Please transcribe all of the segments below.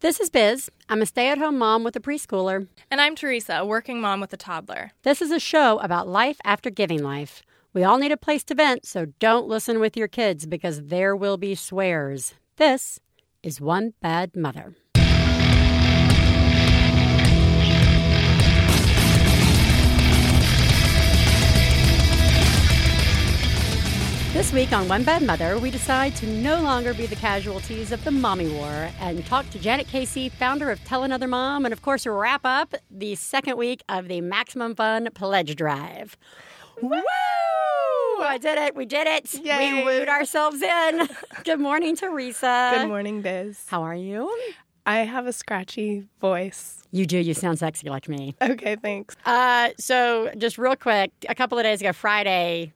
This is Biz. I'm a stay at home mom with a preschooler. And I'm Teresa, a working mom with a toddler. This is a show about life after giving life. We all need a place to vent, so don't listen with your kids because there will be swears. This is One Bad Mother. This week on One Bad Mother, we decide to no longer be the casualties of the mommy war and talk to Janet Casey, founder of Tell Another Mom, and of course, wrap up the second week of the Maximum Fun Pledge Drive. Woo! I did it. We did it. Yay. We wooed ourselves in. Good morning, Teresa. Good morning, Biz. How are you? I have a scratchy voice. You do. You sound sexy like me. Okay, thanks. Uh, so, just real quick, a couple of days ago, Friday,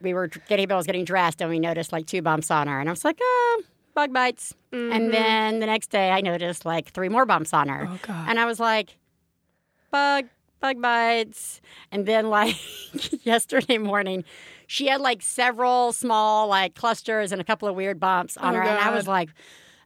we were getting Bill was getting dressed, and we noticed like two bumps on her, and I was like, oh, bug bites. And mm-hmm. then the next day, I noticed like three more bumps on her, Oh, God. and I was like, bug, bug bites. And then like yesterday morning, she had like several small like clusters and a couple of weird bumps on Oh, her, and I was like.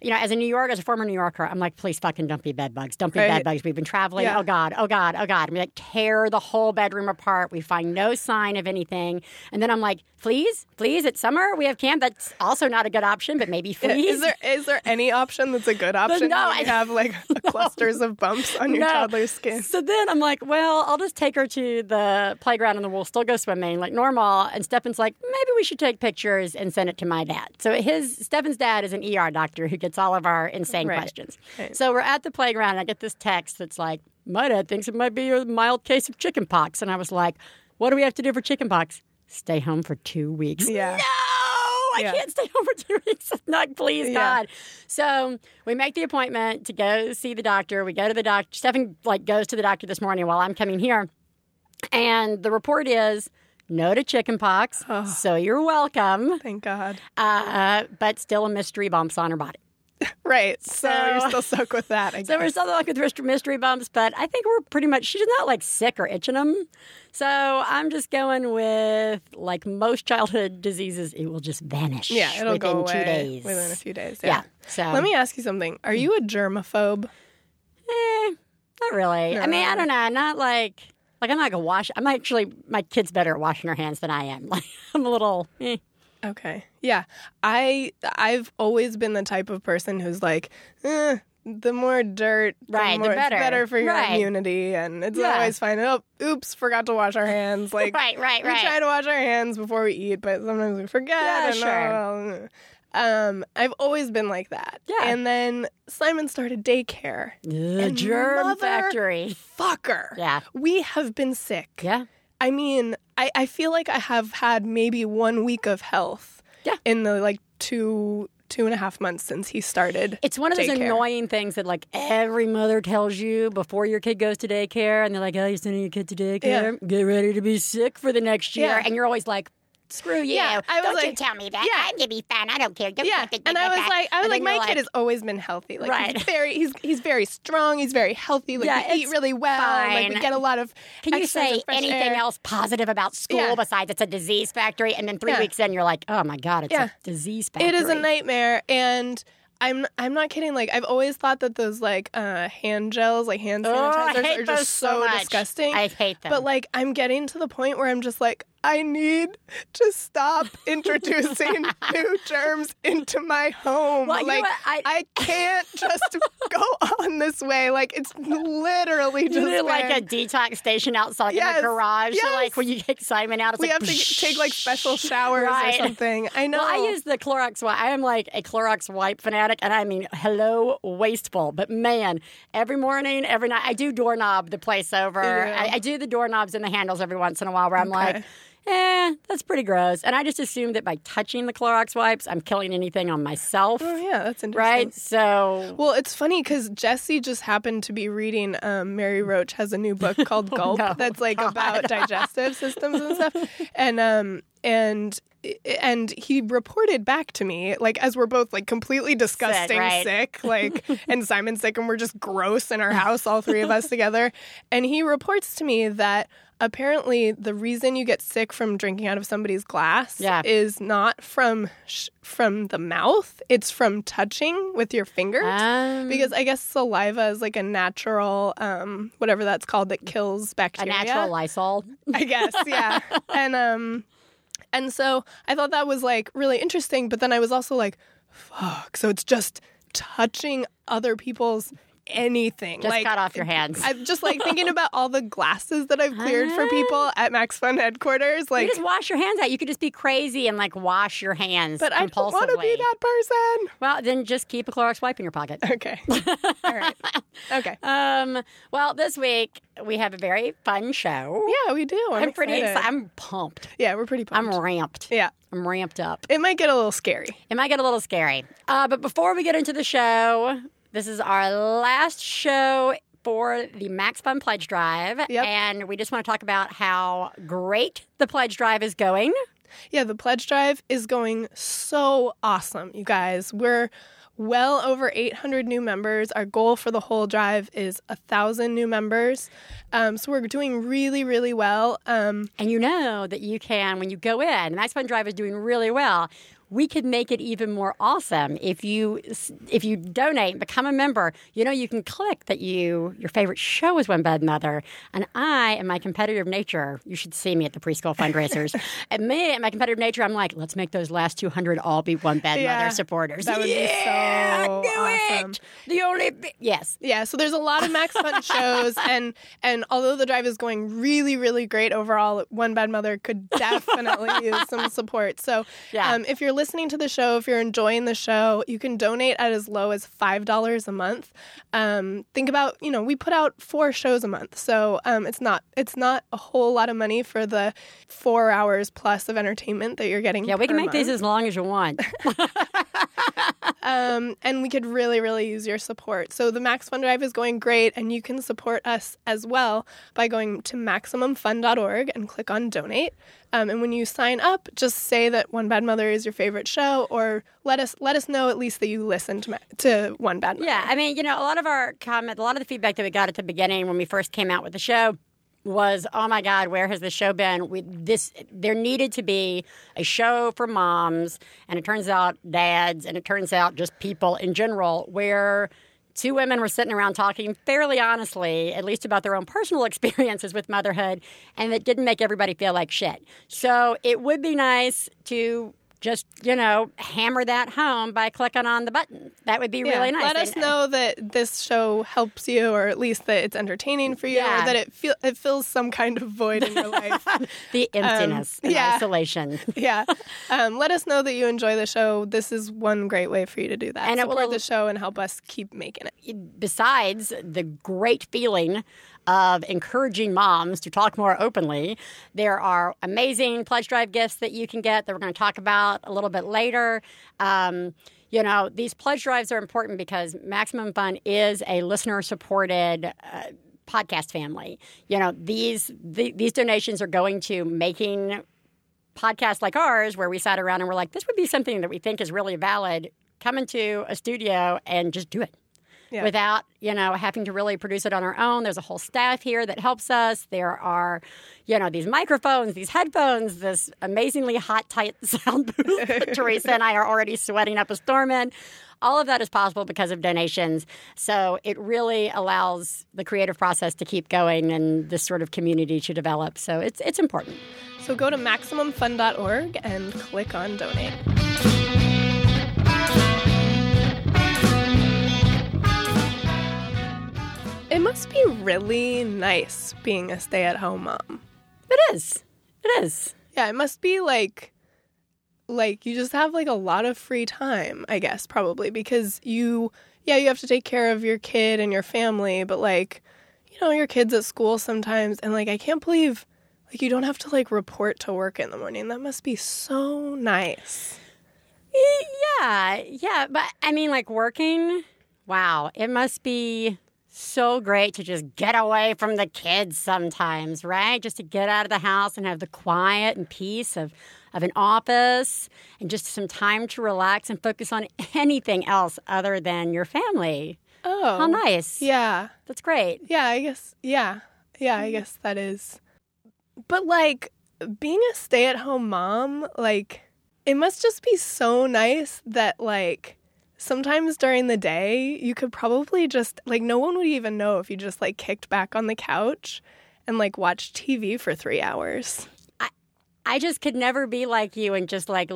You know, as a New Yorker, as a former New Yorker, I'm like, please fucking don't be bed bugs. Don't be Right. bed bugs. We've been traveling. Yeah. Oh God, oh God, oh God. And we like tear the whole bedroom apart. We find no sign of anything. And then I'm like, fleas? Fleas? It's summer. We have camp. That's also not a good option, but maybe fleas. Is there is there any option that's a good option? no, you I- have like clusters of bumps on your No. toddler's skin. So then I'm like, well, I'll just take her to the playground and then we'll still go swimming like normal. And Stefan's like, maybe we should take pictures and send it to my dad. So his Stefan's dad is an ER doctor who gets all of our insane Right. questions. Right. So we're at the playground and I get this text that's like, my dad thinks it might be a mild case of chicken pox. And I was like, what do we have to do for chicken pox? Stay home for two weeks. Yeah. No, I Yeah. can't stay home for two weeks. Not please, Yeah. God. So we make the appointment to go see the doctor. We go to the doctor. Stefan like goes to the doctor this morning while I'm coming here, and the report is no to chickenpox. So you're welcome, Thank God. uh, but still a mystery bumps on her body. Right. So, So- you're still stuck with that. I So we're still stuck with mystery- mystery bumps, but I think we're pretty much. She's not like sick or itching them. So I'm just going with like most childhood diseases, it will just vanish. yeah, it'll within go away two days. within a few days. Yeah. Yeah. So Let me ask you something. Are you a germaphobe? Eh, not really. I mean, I don't know. Not like like I'm not gonna wash. I'm actually my kid's better at washing her hands than I am. Like I'm a little. Eh. Okay. Yeah. I I've always been the type of person who's like, eh, the more dirt, Right, the more, it's better. better for your Right. immunity, and it's Yeah. always fine. Oh, oops, forgot to wash our hands. Like, Right, right, right. we try to wash our hands before we eat, but sometimes we forget. Yeah, and, sure. uh, um, I've always been like that. Yeah. And then Simon started daycare. The germ factory. Fucker. Yeah. We have been sick. Yeah. I mean, I, I feel like I have had maybe one week of health Yeah. in the like two two and a half months since he started. It's one of those daycare. annoying things that like every mother tells you before your kid goes to daycare, and they're like, "Oh, you're sending your kid to daycare. Get ready to be sick for the next year," Yeah. and you're always like, "Screw you! Yeah, I was don't you tell me that. Yeah. I'm gonna be fine. I don't care. Don't Yeah, and I was like, I was And like, my kid has always been healthy. Like Right. he's very, he's he's very strong. He's very healthy. Like Yeah, we eat really well. Like we get a lot of. Can you say anything air. else positive about school Yeah. besides it's a disease factory? And then three Yeah. weeks in, you're like, oh my God, it's a disease factory. It is a nightmare, and I'm I'm not kidding. Like I've always thought that those like uh, hand gels, like hand Oh, sanitizers, hate are just so so, disgusting. I hate them. But like I'm getting to the point where I'm just like I need to stop introducing new germs into my home. Well, you know like what? I- can't just go on this way. Like it's literally just like a detox station outside in the garage. So like when you get Simon out, it's we like have to take like special showers Right. or something. I know. Well, I use the Clorox wipe. I am like a Clorox wipe fanatic, and I mean, hello, wasteful. But man, every morning, every night, I do doorknob the place over. Yeah. I, I do the doorknobs and the handles every once in a while where I'm like, Okay. Eh, that's pretty gross. And I just assume that by touching the Clorox wipes, I'm killing anything on myself. oh yeah, that's interesting. Right? So. Well, it's funny because Jesse just happened to be reading. Um, Mary Roach has a new book called Gulp no. that's like about digestive systems and stuff. And um, and and he reported back to me like as we're both like completely disgusting right. sick like and Simon's sick and we're just gross in our house all three of us together and he reports to me that apparently the reason you get sick from drinking out of somebody's glass Yeah. is not from sh- from the mouth it's from touching with your fingers Um, because I guess saliva is like a natural um whatever that's called that kills bacteria. a natural Lysol. I guess, yeah. and um and so I thought that was like really interesting, but then I was also like, fuck. So it's just touching other people's anything. Just like cut off your hands. I'm just like thinking about all the glasses that I've cleared for people at Max Fun headquarters. Like you just wash your hands out. You could just be crazy and like wash your hands. but I don't want to be that person. Well, then just keep a Clorox wipe in your pocket. Okay. all right. Okay. Um. Well, this week we have a very fun show. Yeah, we do. I'm, I'm pretty excited. excited. I'm pumped. Yeah, we're pretty pumped. I'm ramped. yeah. I'm ramped up. It might get a little scary. It might get a little scary. Uh, but before we get into the show, this is our last show for the Max Fun Pledge Drive. Yep. And we just want to talk about how great the pledge drive is going. Yeah, the pledge drive is going so awesome, you guys. We're well over 800 new members. Our goal for the whole drive is a thousand new members. Um, so we're doing really, really well. Um, And you know that you can, when you go in, Max Fun Drive is doing really well. We could make it even more awesome if you if you donate and become a member. You know, you can click that you your favorite show is One Bad Mother, and I, in my competitive nature, you should see me at the preschool fundraisers. and me, in my competitive nature, I'm like, let's make those last 200 all be One Bad Yeah, Mother supporters. that would be yeah, so do awesome. it. The only bi- yes, yeah, so there's a lot of Max Fun shows, and and although the drive is going really, really great overall, One Bad Mother could definitely use some support. So Yeah. um, if you're listening to the show, if you're enjoying the show, you can donate at as low as five dollars a month. Um, think about you know we put out four shows a month, so um, it's not it's not a whole lot of money for the four hours plus of entertainment that you're getting. yeah, we can make these as long as you want. um, and we could really, really use your support. So the Max Fun Drive is going great, and you can support us as well by going to maximumfun.org and click on donate. Um, and when you sign up, just say that One Bad Mother is your favorite show, or let us let us know at least that you listened to, to One Bad Mother. Yeah, I mean, you know, a lot of our comment, a lot of the feedback that we got at the beginning when we first came out with the show was, "Oh my God, where has this show been?" We, this there needed to be a show for moms, and it turns out dads, and it turns out just people in general, where two women were sitting around talking fairly honestly, at least about their own personal experiences with motherhood, and it didn't make everybody feel like shit. So it would be nice to just you know hammer that home by clicking on the button. That would be Yeah, really nice. Let us And- know that this show helps you, or at least that it's entertaining for you, Yeah. or that it feel it fills some kind of void in your life. the emptiness and Um, yeah. isolation. yeah. Um, let us know that you enjoy the show. This is one great way for you to do that. And it will- Support the show and help us keep making it. Besides the great feeling of encouraging moms to talk more openly, there are amazing pledge drive gifts that you can get that we're going to talk about a little bit later. Um, you know, these pledge drives are important because Maximum Fun is a listener supported. Uh, podcast family you know these the, these donations are going to making podcasts like ours where we sat around and we're like, this would be something that we think is really valid. Come into a studio and just do it. Yeah. Without, you know, having to really produce it on our own. There's a whole staff here that helps us. There are, you know, these microphones, these headphones, this amazingly hot, tight sound booth that Teresa and I are already sweating up a storm in. All of that is possible because of donations. So it really allows the creative process to keep going and this sort of community to develop. So it's it's important. So go to MaximumFun.org and click on donate. It must be really nice being a stay at home mom. It is. It is. Yeah, it must be like like you just have like a lot of free time, I guess, probably because you yeah, you have to take care of your kid and your family, but like you know, your kids at school sometimes and like I can't believe like you don't have to like report to work in the morning. That must be so nice. Yeah, yeah, but I mean, like working. Wow, it must be so great to just get away from the kids sometimes, right? Just to get out of the house and have the quiet and peace of of an office and just some time to relax and focus on anything else other than your family. Oh. How nice. Yeah. That's great. Yeah, I guess. Yeah. Yeah, I mm. guess that is. But like being a stay at home mom, like it must just be so nice that like sometimes during the day you could probably just like no one would even know if you just like kicked back on the couch and like watched TV for 3 hours. I just could never be like you and just like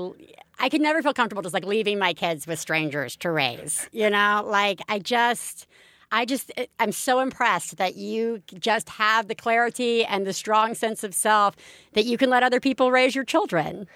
I could never feel comfortable just like leaving my kids with strangers to raise. You know, like I just I just eh, I'm so impressed that you just have the clarity and the strong sense of self that you can let other people raise your children.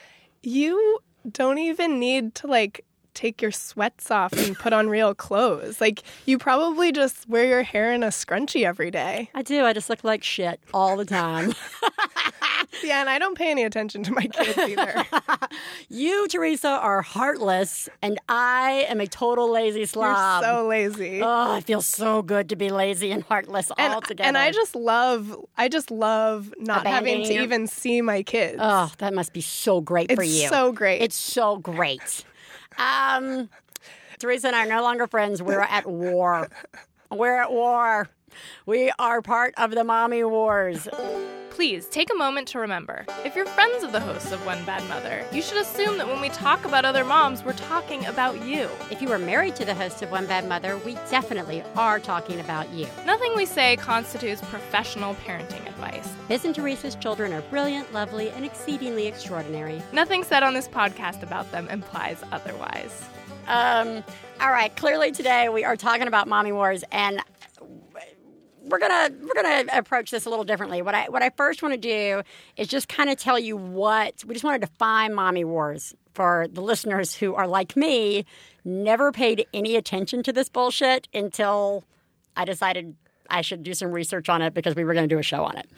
You don't even need to like take your sweats off and put on real clothes. Like you probably just wear your hair in a scrunchie every day. I do. I just look like shit all the time. Yeah, and I don't pay any attention to my kids either. you, Teresa, are heartless, and I am a total lazy You're slob. so lazy. Oh, it feels so good to be lazy and heartless and, all together. and I just love I just love not having to your- even see my kids. Oh, that must be so great for it's you. so great. It's so great. Um, Teresa and I are no longer friends. We're at war. We're at war. We are part of the mommy wars. Please take a moment to remember if you're friends of the hosts of One Bad Mother, you should assume that when we talk about other moms, we're talking about you. If you are married to the host of One Bad Mother, we definitely are talking about you. Nothing we say constitutes professional parenting advice. Biz and Teresa's children are brilliant, lovely, and exceedingly extraordinary. Nothing said on this podcast about them implies otherwise. Um, all right, clearly today we are talking about mommy wars, and we're gonna we're gonna approach this a little differently. What I what I first want to do is just kind of tell you what we just want to define mommy wars for the listeners who are like me, never paid any attention to this bullshit until I decided I should do some research on it because we were going to do a show on it.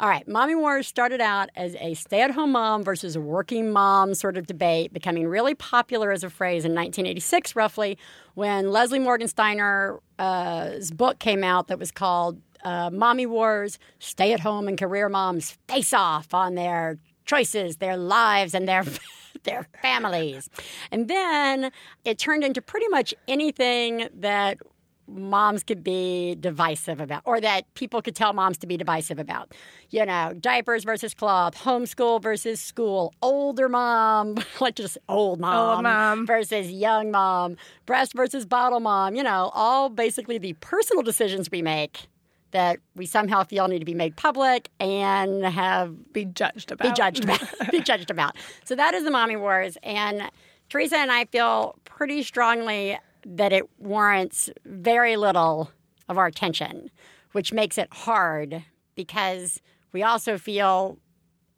All right, Mommy Wars started out as a stay at home mom versus a working mom sort of debate, becoming really popular as a phrase in 1986, roughly, when Leslie Morgan Steiner's book came out that was called uh, Mommy Wars Stay at Home and Career Moms Face Off on Their Choices, Their Lives, and Their their families. And then it turned into pretty much anything that moms could be divisive about, or that people could tell moms to be divisive about. You know, diapers versus cloth, homeschool versus school, older mom, like just old mom, Old mom. versus young mom, breast versus bottle mom, you know, all basically the personal decisions we make that we somehow feel need to be made public and have be judged about. be judged about. be judged about. So that is the mommy wars, and Teresa and I feel pretty strongly that it warrants very little of our attention, which makes it hard because we also feel.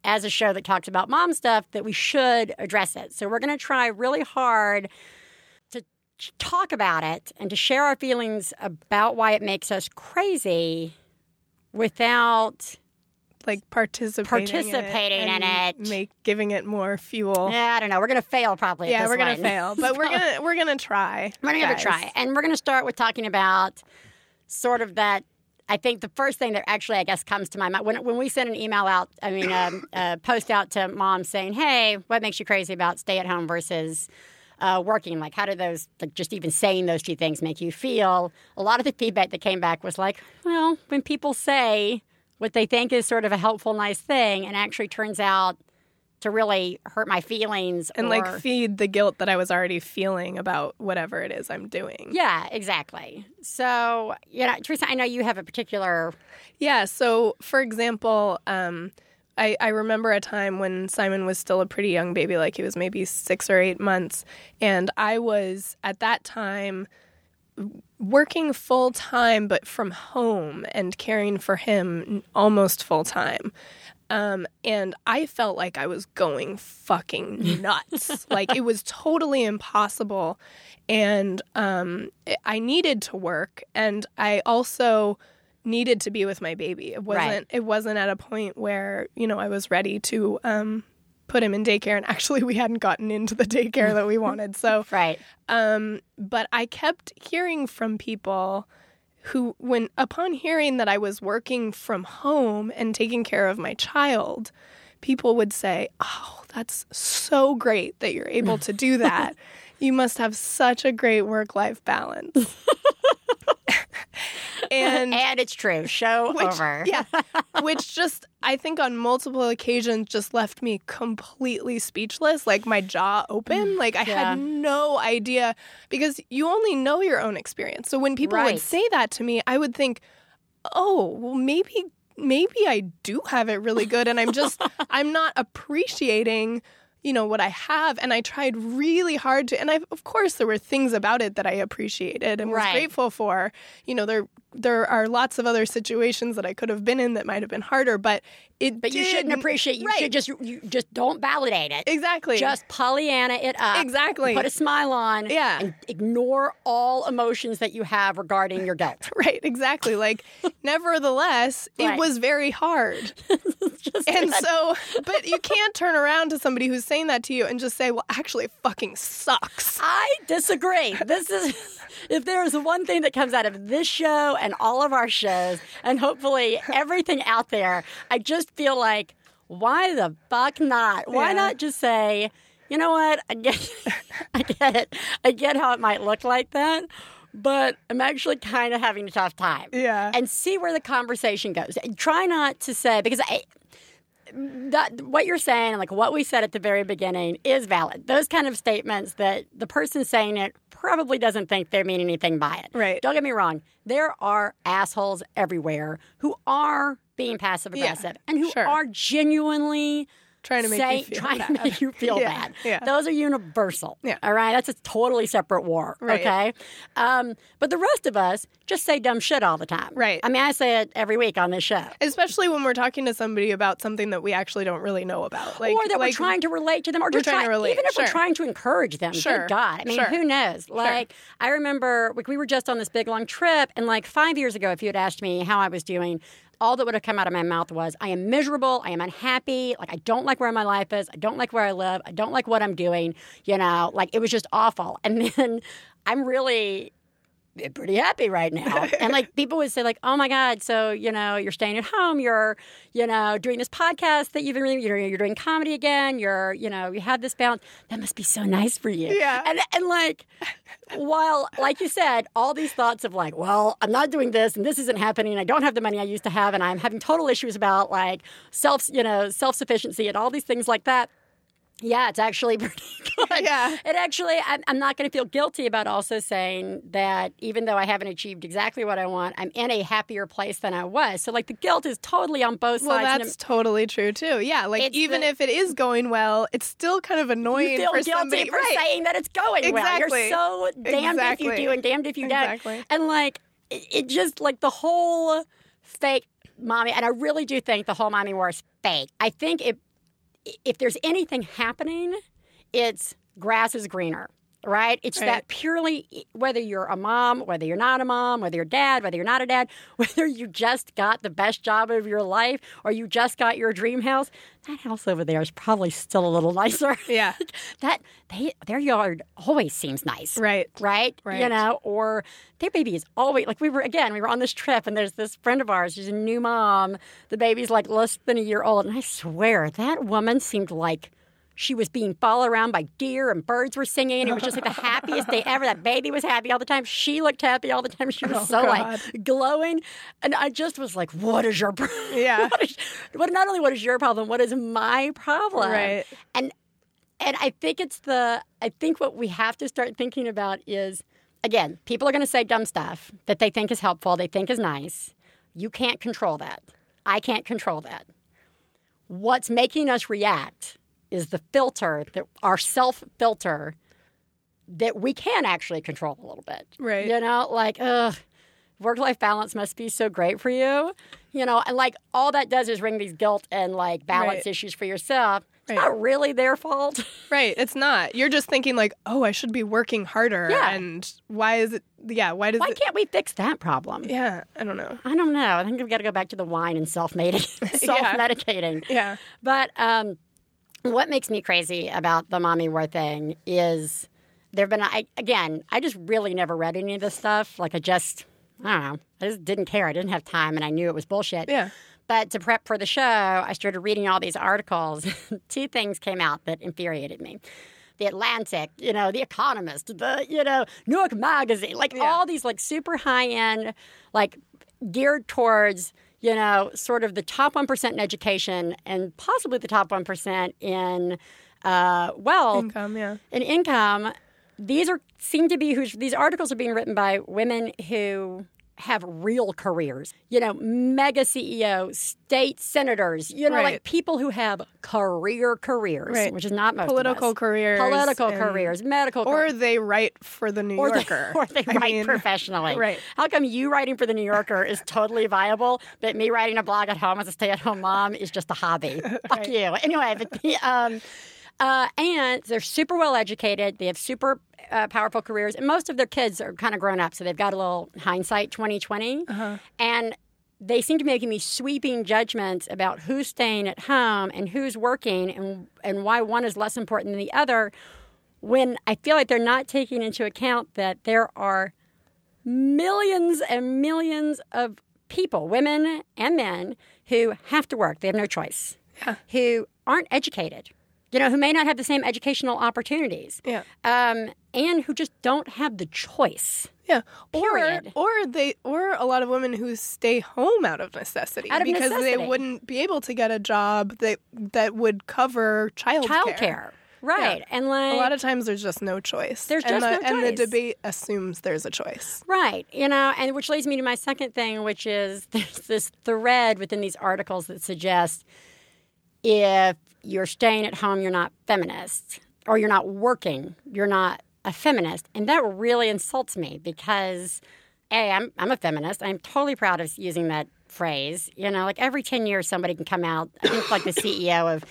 As a show that talks about mom stuff, that we should address it. So, we're going to try really hard to talk about it and to share our feelings about why it makes us crazy without like participating, Participating in in it, it. make giving it more fuel. Yeah, I don't know. We're gonna fail probably. Yeah, we're gonna fail, but we're gonna we're gonna try. we're gonna give it a try, and we're gonna start with talking about sort of that. I think the first thing that actually, I guess, comes to my mind when when we send an email out, I mean, um, a post out to moms saying, "Hey, what makes you crazy about stay at home versus?" Uh, working like how do those like just even saying those two things make you feel a lot of the feedback that came back was like well when people say what they think is sort of a helpful nice thing and actually turns out to really hurt my feelings and or- like feed the guilt that I was already feeling about whatever it is I'm doing. Yeah, exactly. So, you know, Teresa, I know you have a particular. Yeah. So, for example, um, I, I remember a time when Simon was still a pretty young baby, like he was maybe six or eight months. And I was at that time working full time, but from home and caring for him almost full time. Um, and I felt like I was going fucking nuts. like it was totally impossible. And um, I needed to work. And I also needed to be with my baby. It wasn't Right. it wasn't at a point where, you know, I was ready to um, put him in daycare. And actually we hadn't gotten into the daycare that we wanted. So Right. um, but I kept hearing from people who, when upon hearing that I was working from home and taking care of my child, people would say, "Oh, that's so great that you're able to do that. you must have such a great work-life balance." and and it's true. Show which, over. yeah, which just I think on multiple occasions just left me completely speechless, like my jaw open. Mm, like I Yeah. had no idea because you only know your own experience. So when people Right. would say that to me, I would think, "Oh, well maybe maybe I do have it really good and I'm just I'm not appreciating you know what I have and I tried really hard to and I of course there were things about it that I appreciated and was Right. grateful for you know there there are lots of other situations that I could have been in that might have been harder but it But you shouldn't appreciate. You right should just you just don't validate it. exactly Just Pollyanna it up. Exactly. Put a smile on. Yeah. And ignore all emotions that you have regarding your guilt. right exactly like nevertheless Right. it was very hard Just and so but you can't turn around to somebody who's saying that to you and just say well actually it fucking sucks I disagree. This is if there is one thing that comes out of this show and all of our shows, and hopefully everything out there, I just feel like, why the fuck not? Why Yeah. not just say, you know what? I get, I get it. I get how it might look like that, but I'm actually kind of having a tough time. Yeah. And see where the conversation goes. Try not to say because I that what you're saying and like what we said at the very beginning is valid. Those kind of statements that the person saying it probably doesn't think they mean anything by it. Right. Don't get me wrong. There are assholes everywhere who are being passive aggressive and who sure. are genuinely trying to make say, you feel trying bad. to make you feel Yeah, bad. yeah. Those are universal. Yeah. All right. That's a totally separate war. Right. Okay. Um, but the rest of us just say dumb shit all the time. Right. I mean, I say it every week on this show. especially when we're talking to somebody about something that we actually don't really know about like or that like, we're trying to relate to them, or just trying to relate, even if we're trying to encourage them. Sure, Good God, I mean, sure. who knows? Like, I remember like, we were just on this big long trip, and like five years ago, if you had asked me how I was doing. All that would have come out of my mouth was, I am miserable. I am unhappy. Like, I don't like where my life is. I don't like where I live. I don't like what I'm doing. You know, like, it was just awful. And then I'm really Eh, pretty happy right now. and like people would say, like, oh my God, so you know, you're staying at home, you're, you know, doing this podcast that you've been really, you're, you're doing comedy again, you're, you know, you have this balance. That must be so nice for you. Yeah. And and like while like you said, all these thoughts of like, well, I'm not doing this and this isn't happening, I don't have the money I used to have, and I'm having total issues about like self, you know, self sufficiency and all these things like that. Yeah, it's actually pretty good. Yeah. It actually, I'm, I'm not going to feel guilty about also saying that even though I haven't achieved exactly what I want, I'm in a happier place than I was. So, like, the guilt is totally on both well sides. and that's totally true too yeah like even the- if it is going well it's still kind of annoying for guilty somebody for right saying that it's going well. Exactly. You're so damned if you do and damned if you don't. And like, it, it just like the whole fake mommy, and I really do think the whole mommy war is fake. I think if if there's anything happening, it's grass is greener. Right? It's Right. that purely whether you're a mom, whether you're not a mom, whether you're a dad, whether you're not a dad, whether you just got the best job of your life or you just got your dream house, that house over there is probably still a little nicer. Yeah. that they their yard always seems nice. Right. Right? Right. You know, or their baby is always like we were again, we were on this trip and there's this friend of ours, she's a new mom. The baby's like less than a year old. And I swear, that woman seemed like she was being followed around by deer and birds were singing. It was just like the happiest day ever. That baby was happy all the time. She looked happy all the time. She was Oh, so God. like glowing. And I just was like, what is your problem? Yeah. what is, what, not only what is your problem, what is my problem? Right. And and I think it's the I think what we have to start thinking about is again, people are going to say dumb stuff that they think is helpful, they think is nice. You can't control that. I can't control that. What's making us react is the filter that our self filter that we can actually control a little bit. Right. You know, like, ugh, work life balance must be so great for you. You know, and like all that does is ring these guilt and like balance Right. issues for yourself. It's Right. not really their fault. Right. It's not. You're just thinking like, oh, I should be working harder. Yeah. And why is it? Yeah. Why does Why it? can't we fix that problem? Yeah. I don't know. I don't know. I think we've got to go back to the wine and self self medicating. Yeah. But um, what makes me crazy about the mommy war thing is there have been I, again. I just really never read any of this stuff. Like I just I don't know. I just didn't care. I didn't have time, and I knew it was bullshit. Yeah. But to prep for the show, I started reading all these articles. Two things came out that infuriated me. The Atlantic, you know, The Economist, the, you know, New York Magazine, like all these like super high end, like geared towards, you know, sort of the top 1% in education and possibly the top 1% in uh, wealth Income, yeah. in income. These are seem to be who's these articles are being written by women who have real careers. You know, mega CEOs, state senators, you know, like people who have career careers, Right. which is not most Political careers Political careers, medical Or careers. they write for the New Or they, Yorker. or they I write mean, professionally. right. How come you writing for the New Yorker is totally viable, but me writing a blog at home as a stay-at-home mom is just a hobby? Fuck you. Anyway, but the, um, uh, and they're super well educated. They have super uh, powerful careers, and most of their kids are kind of grown up, so they've got a little hindsight 2020. And they seem to be making these sweeping judgments about who's staying at home and who's working, and and why one is less important than the other. When I feel like they're not taking into account that there are millions and millions of people, women and men, who have to work. They have no choice. Who aren't educated, you know, who may not have the same educational opportunities. Yeah. Um, and who just don't have the choice. Yeah. Period. Or or they or a lot of women who stay home out of necessity Out of because necessity. they wouldn't be able to get a job that that would cover child Childcare. Right. And like A lot of times there's just no choice. There's and just the, no And the debate assumes there's a choice. Right, you know, and which leads me to my second thing, which is there's this thread within these articles that suggests if you're staying at home, you're not feminist, or you're not working, you're not a feminist, and that really insults me because, a, I'm I'm a feminist. I'm totally proud of using that phrase. You know, like every ten years, somebody can come out. I think like the CEO of.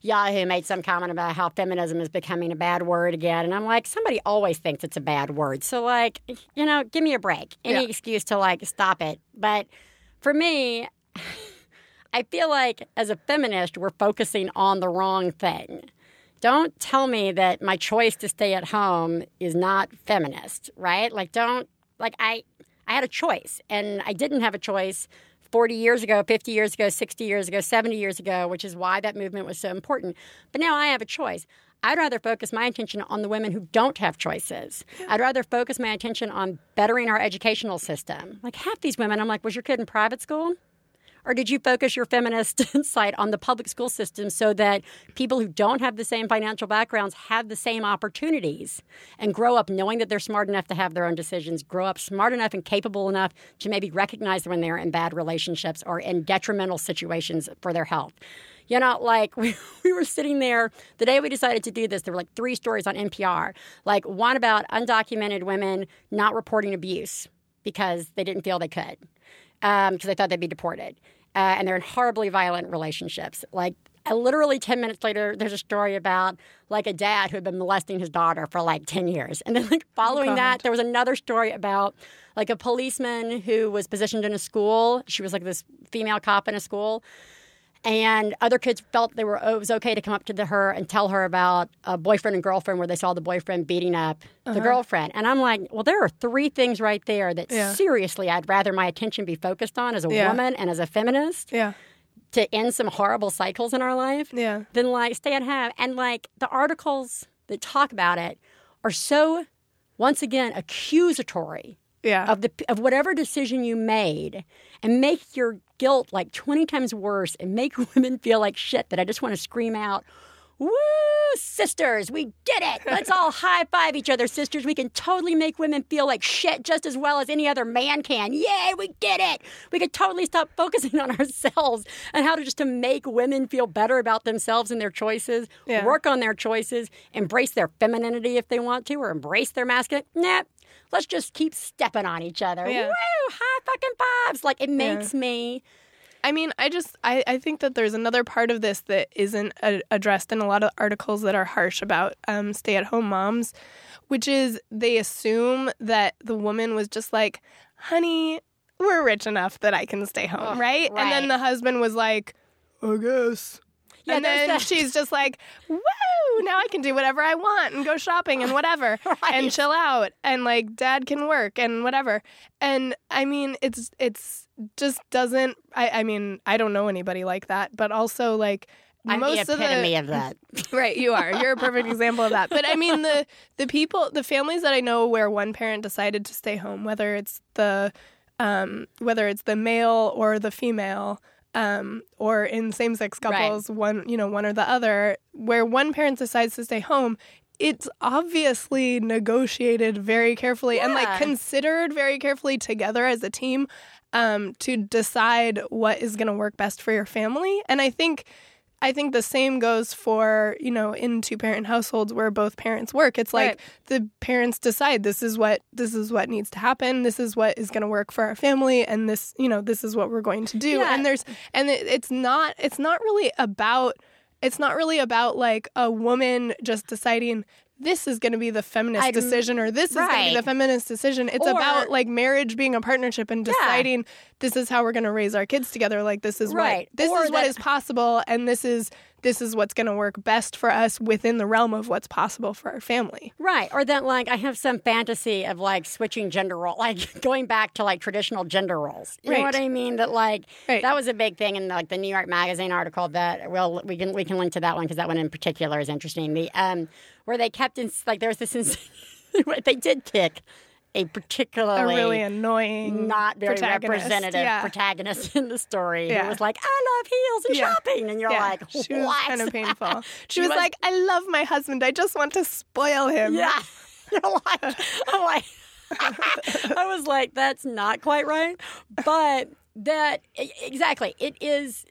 Yahoo made some comment about how feminism is becoming a bad word again. And I'm like, somebody always thinks it's a bad word. So, like, you know, give me a break. Any Yeah. excuse to, like, stop it. But for me, I feel like as a feminist, we're focusing on the wrong thing. Don't tell me that my choice to stay at home is not feminist, right? Like, don't, like, I, I had a choice and I didn't have a choice 40 years ago, 50 years ago, 60 years ago, 70 years ago, which is why that movement was so important. But now I have a choice. I'd rather focus my attention on the women who don't have choices. I'd rather focus my attention on bettering our educational system. Like half these women, I'm like, was your kid in private school? Or did you focus your feminist insight on the public school system so that people who don't have the same financial backgrounds have the same opportunities and grow up knowing that they're smart enough to have their own decisions, grow up smart enough and capable enough to maybe recognize when they're in bad relationships or in detrimental situations for their health? You know, like we, we were sitting there the day we decided to do this, there were like three stories on NPR. Like one about undocumented women not reporting abuse because they didn't feel they could um, because they thought they'd be deported. Uh, and they're in horribly violent relationships. Like, literally 10 minutes later, there's a story about like a dad who had been molesting his daughter for like 10 years. And then, like, following that, there was another story about like a policeman who was positioned in a school. She was like this female cop in a school. And other kids felt they were oh, it was okay to come up to the, her and tell her about a boyfriend and girlfriend where they saw the boyfriend beating up the uh-huh. girlfriend. And I'm like, well, there are three things right there that Yeah. seriously I'd rather my attention be focused on as a Yeah. woman and as a feminist Yeah. to end some horrible cycles in our life Yeah. than like stay at home. And like the articles that talk about it are so, once again, accusatory Yeah. of the of whatever decision you made and make your guilt like 20 times worse and make women feel like shit that I just want to scream out Woo, sisters, we did it. Let's all high five each other, sisters. We can totally make women feel like shit just as well as any other man can. Yay, we did it. We could totally stop focusing on ourselves and how to just to make women feel better about themselves and their choices, Yeah. work on their choices, embrace their femininity if they want to, or embrace their masculine. Nah, let's just keep stepping on each other. Yeah. Woo, high fucking fives. Like it makes me I mean, I just I, I think that there's another part of this that isn't a- addressed in a lot of articles that are harsh about um, stay-at-home moms, which is they assume that the woman was just like, "Honey, we're rich enough that I can stay home," right? And then the husband was like, "I guess." And then that. she's just like, "Woo! Now I can do whatever I want and go shopping and whatever and chill out and like dad can work and whatever." And I mean, it's it's just doesn't. I I mean, I don't know anybody like that, but also like. I'm most the of the epitome of that. Right, you are. You're a perfect example of that. But I mean the the people the families that I know where one parent decided to stay home, whether it's the um, whether it's the male or the female, um, or in same sex Right. couples, one you know, one or the other, where one parent decides to stay home, it's obviously negotiated very carefully and like considered very carefully together as a team um, to decide what is going to work best for your family. And I think I think the same goes for, you know, in two parent households where both parents work. It's like Right. the parents decide this is what this is what needs to happen. This is what is going to work for our family and this, you know, this is what we're going to do. Yeah. And there's and it, it's not it's not really about it's not really about like a woman just deciding this is going to be the feminist I'd- decision or this is going to be the feminist decision. It's Or- about like marriage being a partnership and deciding this is how we're going to raise our kids together. Like this is Right. what this Or is what that- is possible and this is this is what's going to work best for us within the realm of what's possible for our family. Right. Or that, like, I have some fantasy of, like, switching gender role, like, going back to, like, traditional gender roles. You know what I mean? That, like, Right. that was a big thing in, like, the New York Magazine article that, well, we can, we can link to that one because that one in particular is interesting. The, um, where they kept in, like, there was this, ins- they did pick a A particularly really annoying not very protagonist. representative Yeah. protagonist in the story. Yeah. Who was like, I love heels and Yeah. shopping. And you're like, she was kind of painful. She, She was, was- like, "I love my husband. I just want to spoil him." Yeah. You're like, I'm like, I was like, that's not quite right. But that, exactly, it is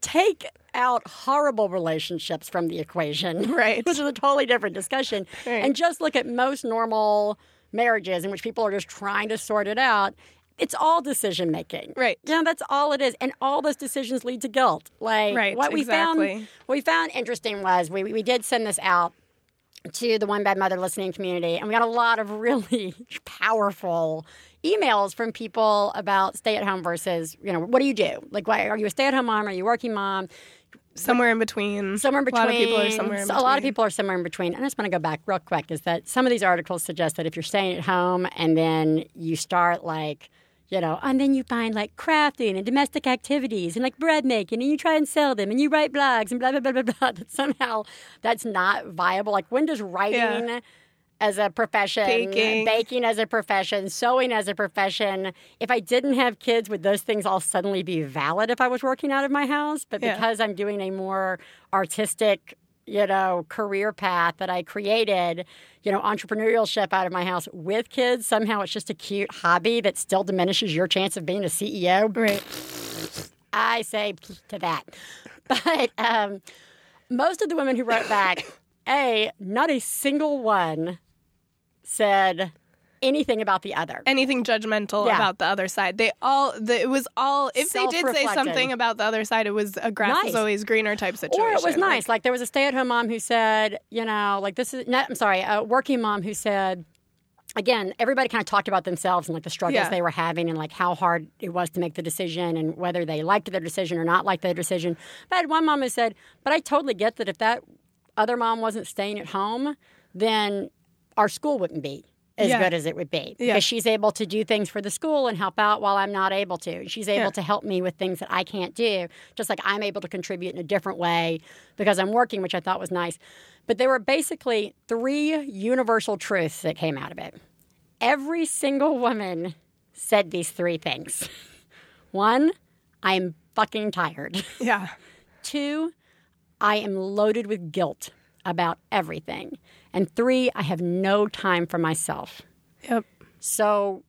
take out horrible relationships from the equation. Right. Which is a totally different discussion. Right. And just look at most normal marriages in which people are just trying to sort it out. It's all decision making. Right. Yeah, that's all it is. And all those decisions lead to guilt. Like Right, what we exactly. found what we found interesting was we, we did send this out to the One Bad Mother listening community, and we got a lot of really powerful emails from people about stay at home versus, you know, what do you do? Like, why are you a stay at home mom? Are you a working mom? Somewhere in between. Somewhere in between. A lot of people are somewhere in So between. A lot of people are somewhere in between. And I just want to go back real quick is that some of these articles suggest that if you're staying at home and then you start like, you know, and then you find like crafting and domestic activities and like bread making and you try and sell them and you write blogs and blah, blah, blah, blah, blah, that somehow that's not viable. Like, when does writing Yeah. As a profession, Baking. baking as a profession, sewing as a profession. If I didn't have kids, would those things all suddenly be valid if I was working out of my house? But Yeah. because I'm doing a more artistic, you know, career path that I created, you know, entrepreneurship out of my house with kids, somehow it's just a cute hobby that still diminishes your chance of being a CEO. Right. I say to that. But um, most of the women who wrote back, A, not a single one said anything about the other. Anything judgmental Yeah. about the other side. They all, the, it was all, if they did say something about the other side, it was a grass Nice. is always greener type situation. Or it was Like, nice. Like there was a stay at home mom who said, you know, like this is, not, I'm sorry, a working mom who said, again, everybody kind of talked about themselves and like the struggles Yeah. they were having and like how hard it was to make the decision and whether they liked their decision or not liked their decision. But I had one mom who said, but I totally get that if that other mom wasn't staying at home, then our school wouldn't be as Yeah. good as it would be Yeah. because she's able to do things for the school and help out while I'm not able to. She's able Yeah. to help me with things that I can't do, just like I'm able to contribute in a different way because I'm working, which I thought was nice. But there were basically three universal truths that came out of it. Every single woman said these three things. One, I'm fucking tired. Yeah. Two, I am loaded with guilt about everything. And three, I have no time for myself. Yep. So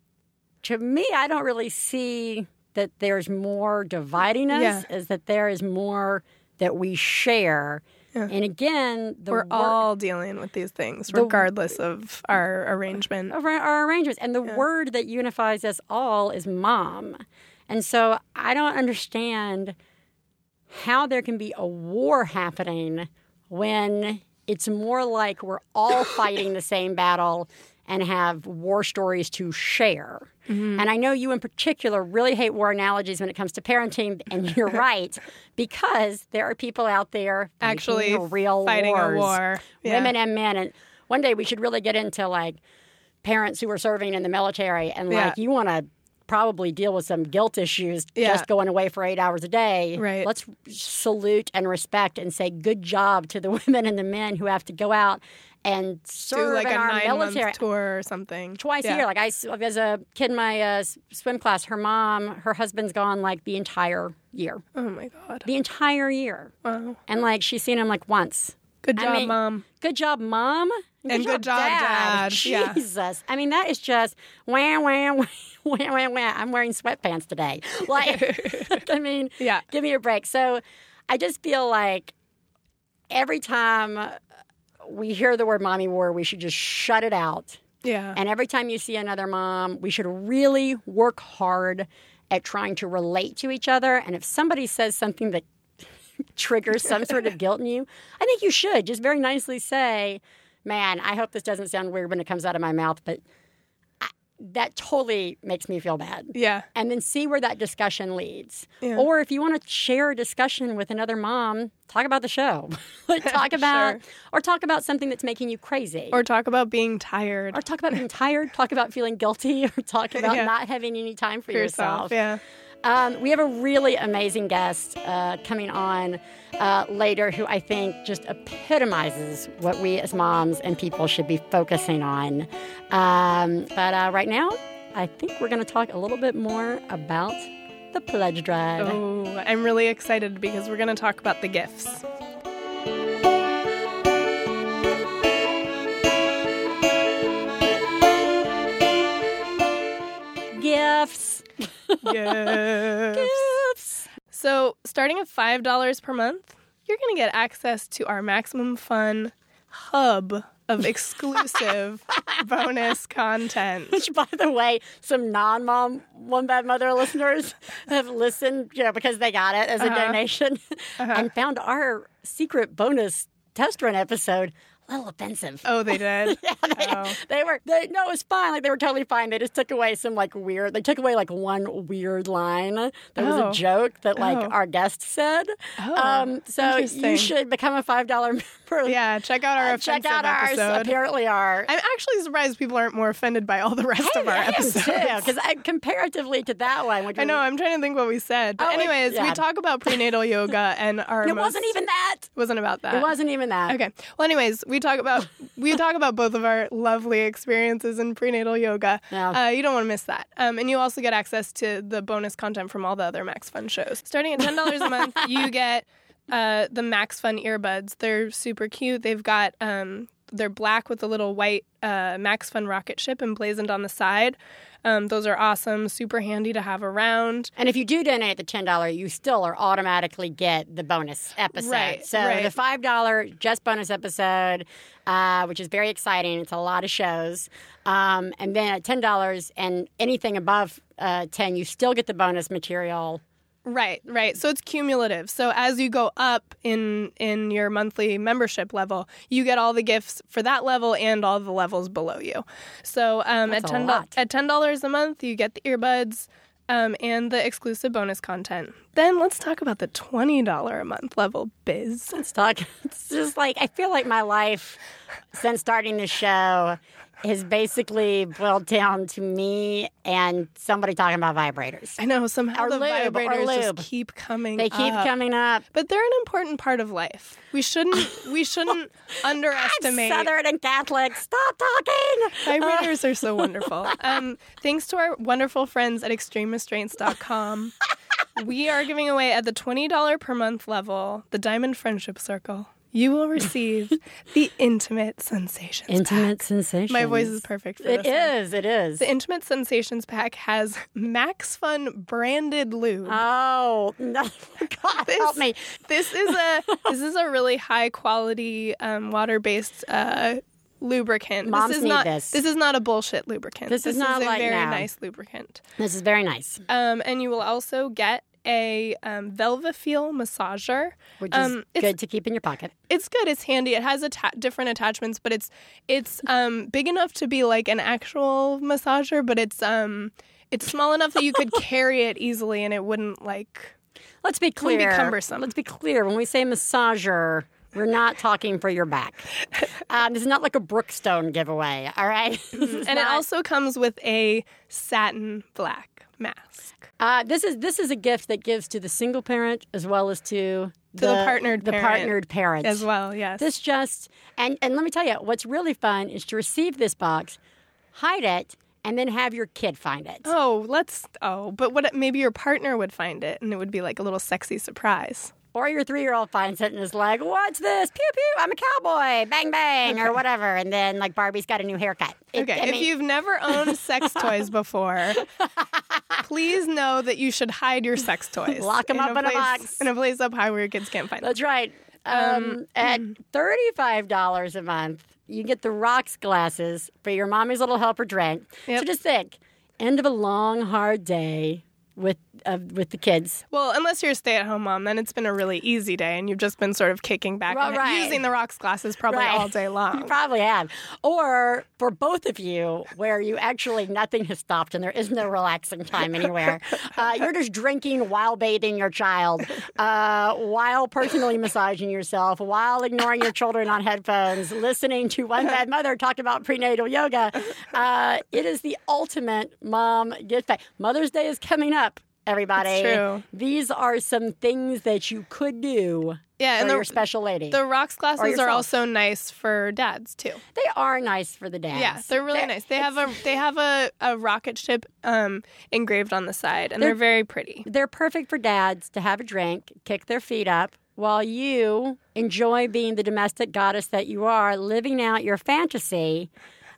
to me, I don't really see that there's more dividing us, Yeah. is that there is more that we share. And again, the We're work- all dealing with these things, regardless of our arrangement. of our, our arrangements. And the word that unifies us all is mom. And so I don't understand how there can be a war happening when it's more like we're all fighting the same battle and have war stories to share. Mm-hmm. And I know you in particular really hate war analogies when it comes to parenting, and you're right because there are people out there Actually real fighting a war. Yeah. women and men. And one day we should really get into like parents who are serving in the military and like Yeah. you want to probably deal with some guilt issues Yeah. just going away for eight hours a day. Right. Let's salute and respect and say good job to the women and the men who have to go out and Do serve like in a our nine military month tour or something. twice Yeah. a year. Like I, as a kid in my uh, swim class, her mom, her husband's gone like the entire year, Oh my god. the entire year, Wow. and like she's seen him like once. Good I job, mean, mom. Good job, mom. And good job, Dad. Yeah. Jesus. I mean, that is just wham, wham, wham, wham, wham, wham. I'm wearing sweatpants today. Like, I mean, Yeah. give me a break. So I just feel like every time we hear the word mommy war, we should just shut it out. Yeah. And every time you see another mom, we should really work hard at trying to relate to each other. And if somebody says something that triggers some sort of guilt in you, I think you should just very nicely say, Man, I hope this doesn't sound weird when it comes out of my mouth, but I, that totally makes me feel bad. yeah. And then see where that discussion leads. Yeah. Or if you want to share a discussion with another mom, talk about the show. talk about, Sure. or talk about something that's making you crazy Or talk about being tired or talk about being tired, talk about feeling guilty, or talk about Yeah. not having any time for, for yourself. yourself. Yeah. Um, we have a really amazing guest uh, coming on uh, later who I think just epitomizes what we as moms and people should be focusing on. Um, but uh, right now, I think we're going to talk a little bit more about the pledge drive. Oh, I'm really excited because we're going to talk about the gifts. Gifts. Gifts. Gifts. So, starting at $5 per month, you're going to get access to our Maximum Fun hub of exclusive bonus content. Which, by the way, some non-mom one bad mother listeners have listened, you know, because they got it as a Uh-huh. donation, and found our secret bonus test run episode a little offensive. Oh, they did? Yeah, they, Oh. they were. They, no, it was fine. Like they were totally fine. They just took away some like weird. They took away like one weird line that was Oh. a joke that like Oh. our guest said. Oh, um, so you should become a five dollar member. Yeah, check out our Uh, check out ours. episode. Apparently, our I'm actually surprised people aren't more offended by all the rest of our episodes. because comparatively to that one, which I know. was- I'm trying to think what we said. But Oh, it- anyways, yeah. we talk about prenatal yoga and our. it most- wasn't even that. Wasn't about that. It wasn't even that. Okay. Well, anyways, we talk about we talk about both of our lovely experiences in prenatal yoga. Yeah. Uh, you don't want to miss that. Um, and you also get access to the bonus content from all the other Max Fun shows. Starting at ten dollars a month, you get uh, the Max Fun earbuds. They're super cute. They've got um, they're black with a little white uh, Max Fun rocket ship emblazoned on the side. Um, those are awesome, super handy to have around. And if you do donate the ten dollar, you still are automatically get the bonus episode. Right, so right. the five dollar just bonus episode, uh, which is very exciting. It's a lot of shows. Um, and then at ten dollars and anything above uh, ten, you still get the bonus material. Right, right. So it's cumulative. So as you go up in in your monthly membership level, you get all the gifts for that level and all the levels below you. So um, at ten at ten dollars a month, you get the earbuds um, and the exclusive bonus content. Then let's talk about the twenty dollar a month level, biz. Let's talk. It's just like I feel like my life since starting the show has basically boiled down to me and somebody talking about vibrators. I know somehow Or the lube, vibrators just keep coming. They keep up. coming up. but they're an important part of life. We shouldn't we shouldn't underestimate. Southern and Catholic. Stop talking. Vibrators are so wonderful. Um, thanks to our wonderful friends at extremerestraints.com, we are giving away at the $20 per month level the Diamond Friendship Circle. You will receive the Intimate Sensations Intimate Pack. sensations. My voice is perfect for It this. one. is. It is. The Intimate Sensations Pack has Max Fun branded lube. Oh no! God This- help me. this is a this is a really high quality um, water based uh, lubricant. Moms this is need not this. is not a bullshit lubricant. This is not a like very now. nice lubricant. This is very nice. Um, and you will also get a um, Velvafeel massager. Which is Um, good to keep in your pocket. It's good. It's handy. It has atta- different attachments, but it's it's um, big enough to be like an actual massager, but it's um, it's small enough that you could carry it easily and it wouldn't like. Let's be Wouldn't be clear. cumbersome. Let's be clear. When we say massager, we're not talking for your back. Um, this is not like a Brookstone giveaway, all right? Is And it also comes with a satin black mask. Uh, this is this is a gift that gives to the single parent as well as to to the partnered the parent partnered parent as well. Yes. This just and and let me tell you what's really fun is to receive this box, hide it, and then have your kid find it. Oh, let's. Oh, but what? Maybe your partner would find it, and it would be like a little sexy surprise. Or your three year old finds it and is like, "What's this? Pew pew! I'm a cowboy! Bang bang!" or whatever. And then like Barbie's got a new haircut. It- Okay, I if you've never owned sex toys before, please know that you should hide your sex toys. Lock 'em up in a place, box. In a place up high where your kids can't find them. That's right. Um, at thirty-five dollars a month, you get the rocks glasses for your mommy's little helper drink. Yep. So just think, end of a long, hard day with uh, with the kids. Well, unless you're a stay-at-home mom, then it's been a really easy day, and you've just been sort of kicking back Right, right. using the rocks glasses probably Right. all day long. You probably have. Or for both of you, where you actually nothing has stopped and there is no relaxing time anywhere. Uh, you're just drinking while bathing your child, uh, while personally massaging yourself, while ignoring your children on headphones, listening to One Bad Mother talk about prenatal yoga. Uh, it is the ultimate mom gift bag. Mother's Day is coming up. Everybody, these are some things that you could do Yeah, for and the, your special lady. the rocks glasses are also nice for dads too. They are nice for the dads. Yeah, they're really nice. They have a they have a, a rocket ship um, engraved on the side, and they're, They're- very pretty. They're perfect for dads to have a drink, kick their feet up, while you enjoy being the domestic goddess that you are, living out your fantasy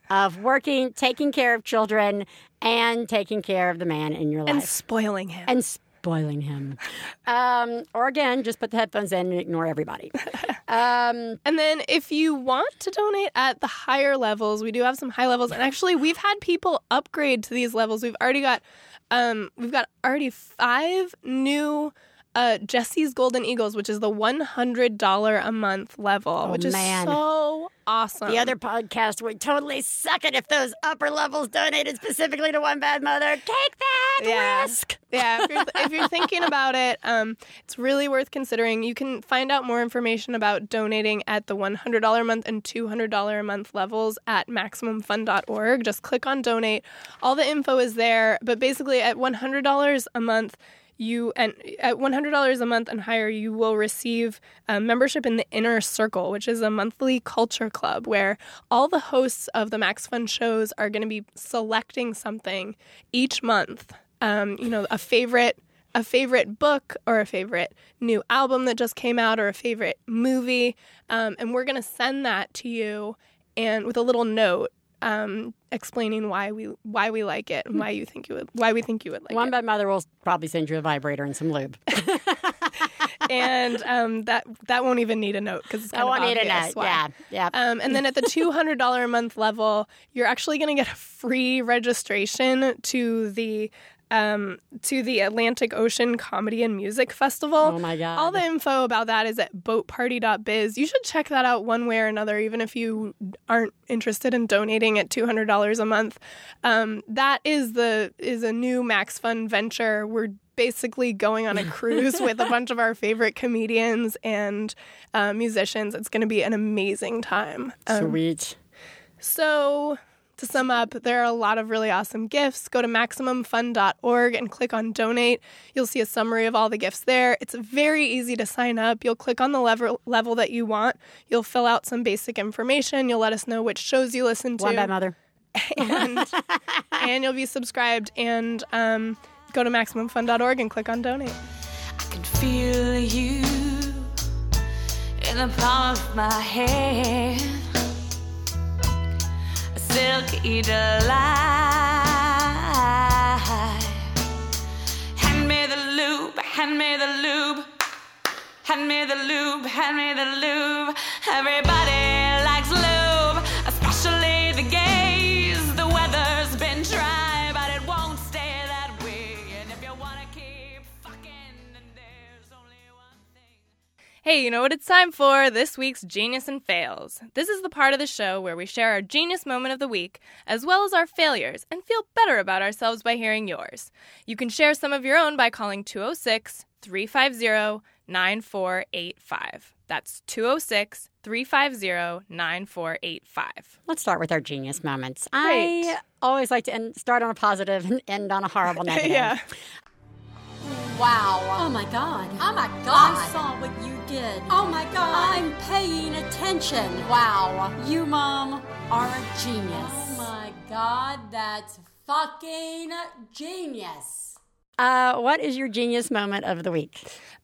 of working, taking care of children, and taking care of the man in your life. And spoiling him. And spoiling him. Um, or again, just put the headphones in and ignore everybody. Um, And then if you want to donate at the higher levels, we do have some high levels. And actually we've had people upgrade to these levels. We've already got um we've got already five new uh Jesse's Golden Eagles, which is the one hundred dollar a month level, which is Oh, man. so awesome. the other podcast would totally suck it if those upper levels donated specifically to One Bad Mother. Take that Yeah. risk. yeah, if you're, if you're thinking about it, um, it's really worth considering. You can find out more information about donating at the $100 a month and $200 a month levels at MaximumFun.org. Just click on donate. All the info is there. But basically, at $100 a month, you and at $100 a month and higher, you will receive membership in the Inner Circle, which is a monthly culture club where all the hosts of the Max Fun shows are going to be selecting something each month. Um, you know, a favorite a favorite book or a favorite new album that just came out or a favorite movie, um, and we're gonna send that to you and with a little note um, explaining why we why we like it and why you think you would why we think you would like it. One it. Bad Mother will probably send you a vibrator and some lube. and um, that that won't even need a note because it's I kind won't of need a note. why. Yeah, yeah. Um, and then at the $200 a month level, you're actually going to get a free registration to the um, to the Atlantic Ocean Comedy and Music Festival. Oh my God. All the info about that is at boatparty.biz. You should check that out one way or another, even if you aren't interested in donating at $200 a month. Um, that is the is a new Max Fun venture. We're basically going on a cruise with a bunch of our favorite comedians and uh, musicians. It's going to be an amazing time. Um, Sweet. so, to sum up, there are a lot of really awesome gifts. Go to MaximumFun.org and click on donate. You'll see a summary of all the gifts there. It's very easy to sign up. You'll click on the level, level that you want. You'll fill out some basic information. You'll let us know which shows you listen to. One Bad Mother. and, and you'll be subscribed. And um, go to MaximumFun.org and click on donate. I can feel you in the palm of my hand. A silky delight. Hand me the lube, hand me the lube. Hand me the lube, hand me the lube. Everybody Hey, you know what it's time for? This week's Genius and Fails. This is the part of the show where we share our genius moment of the week, as well as our failures, and feel better about ourselves by hearing yours. You can share some of your own by calling 206 350 9485. That's 206 350 9485. Let's start with our genius moments. I always like to end, start on a positive and end on a horrible negative. yeah. Wow. Oh my god. Oh my God. I saw what you did. Oh my God. I'm paying attention. Wow. You, Mom, are a genius. Oh my god, that's fucking genius. Uh, what is your genius moment of the week?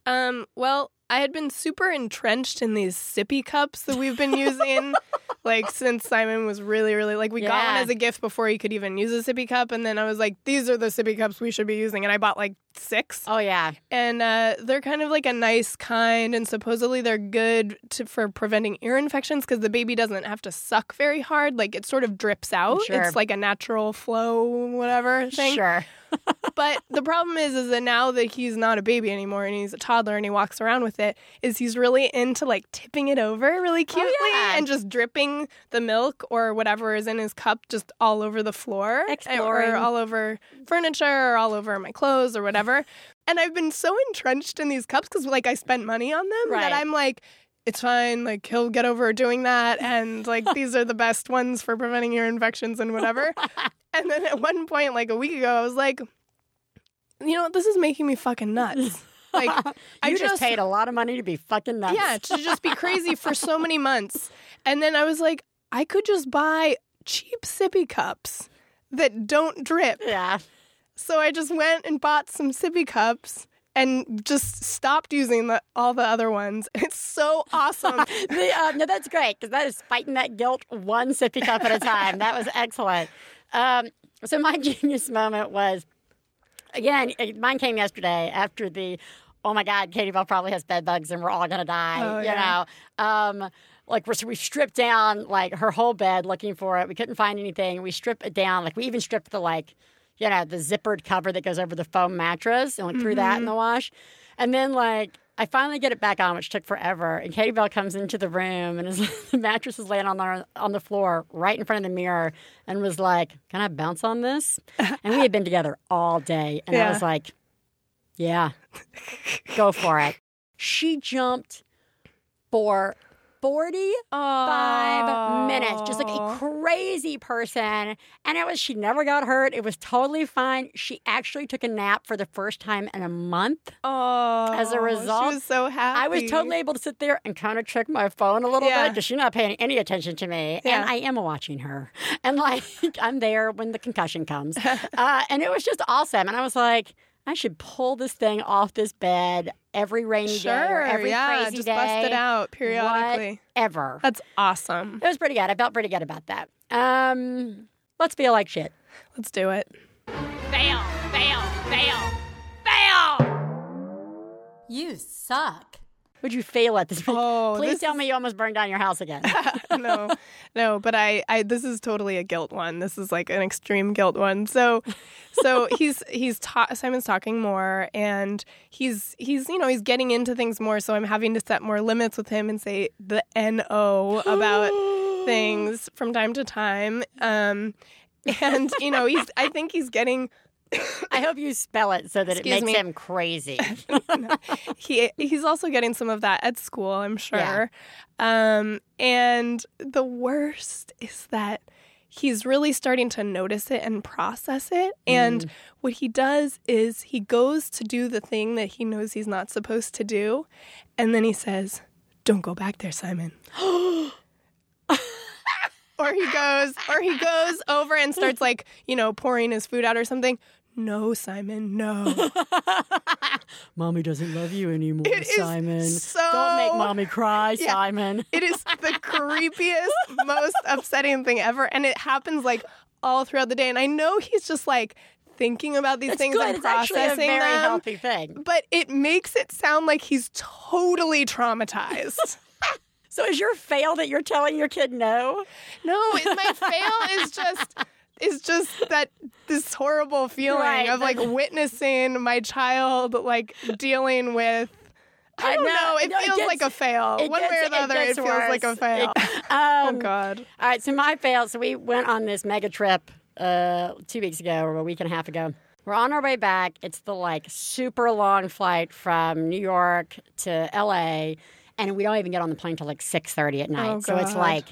Um, well, I had been super entrenched in these sippy cups that we've been using, like since Simon was really, really like we got one as a gift before he could even use a sippy cup, and then I was like, these are the sippy cups we should be using, and I bought like six, Oh yeah. and uh, they're kind of like a nice kind, and supposedly they're good to, for preventing ear infections because the baby doesn't have to suck very hard, like it sort of drips out. Sure. It's like a natural flow, whatever thing. Sure. But the problem is, is that now that he's not a baby anymore and he's a toddler and he walks around with it, is he's really into like tipping it over really oh, cutely Oh, yeah. and just dripping the milk or whatever is in his cup just all over the floor, eh, Exploring. or all over furniture, or all over my clothes or whatever. And I've been so entrenched in these cups because like I spent money on them Right. that I'm like. It's fine. Like he'll get over doing that, and like these are the best ones for preventing your infections and whatever. and then at one point, like a week ago, I was like, you know, what? this is making me fucking nuts. Like, I you just, just paid a lot of money to be fucking nuts. yeah, to just be crazy for so many months. And then I was like, I could just buy cheap sippy cups that don't drip. Yeah. So I just went and bought some sippy cups and just stopped using the, all the other ones. It's so awesome. The, uh, no, that's great because that is fighting that guilt one sippy cup at a time. That was excellent. Um, so my genius moment was, again, mine came yesterday after the, oh my God, Katie Bell probably has bed bugs and we're all gonna die. Oh, you yeah. know, um, like we're, so we stripped down like her whole bed looking for it. We couldn't find anything. We stripped it down. Like we even stripped the like, you know, the zippered cover that goes over the foam mattress and like threw that in the wash. And then like I finally get it back on, which took forever. And Katie Bell comes into the room and is, the mattress is laying on the on the floor right in front of the mirror and was like, "Can I bounce on this?" And we had been together all day, and I was like, "Yeah, go for it." She jumped for forty five minutes, just like a crazy person. And it was, she never got hurt. It was totally fine. She actually took a nap for the first time in a month. Oh, As a result, she was so happy. I was totally able to sit there and kind of check my phone a little Yeah. bit because she's not paying any attention to me. Yeah. And I am watching her. And like, I'm there when the concussion comes. uh, and it was just awesome. And I was like, I should pull this thing off this bed every rainy day or every yeah, crazy just day. bust it out periodically. Whatever. That's awesome. It was pretty good. I felt pretty good about that. Um, let's feel like shit. Let's do it. Fail, fail, fail, fail! You suck. Would you fail at this? Oh, Please this tell me you almost burned down your house again. no, no, but I, I, this is totally a guilt one. This is like an extreme guilt one. So, so he's, he's, ta- Simon's talking more and he's, he's, you know, he's getting into things more. So I'm having to set more limits with him and say the N-O about things from time to time. Um, and, you know, he's, I think he's getting, I hope you spell it so that it makes me. him crazy. he he's also getting some of that at school, I'm sure. Um, and the worst is that he's really starting to notice it and process it. And what he does is he goes to do the thing that he knows he's not supposed to do, and then he says, "Don't go back there, Simon." or he goes or he goes over and starts like, you know, pouring his food out or something. No, Simon, no. mommy doesn't love you anymore, It Simon. so- Don't make mommy cry, Yeah. Simon. It is the creepiest, most upsetting thing ever. And it happens like all throughout the day. And I know he's just like thinking about these It's things good. and It's actually a processing very them. healthy thing. But it makes it sound like he's totally traumatized. So is your fail that you're telling your kid no? no, my fail is just is just that this horrible feeling Right. of like witnessing my child like dealing with I don't know. It No, feels gets- like a fail. it One way or the other, it gets feels like a fail. It- oh um, God. All right, so my fail. So we went on this mega trip uh, two weeks ago or a week and a half ago. We're on our way back. It's the like super long flight from New York to LA, and we don't even get on the plane till like six thirty at night. Oh, so it's like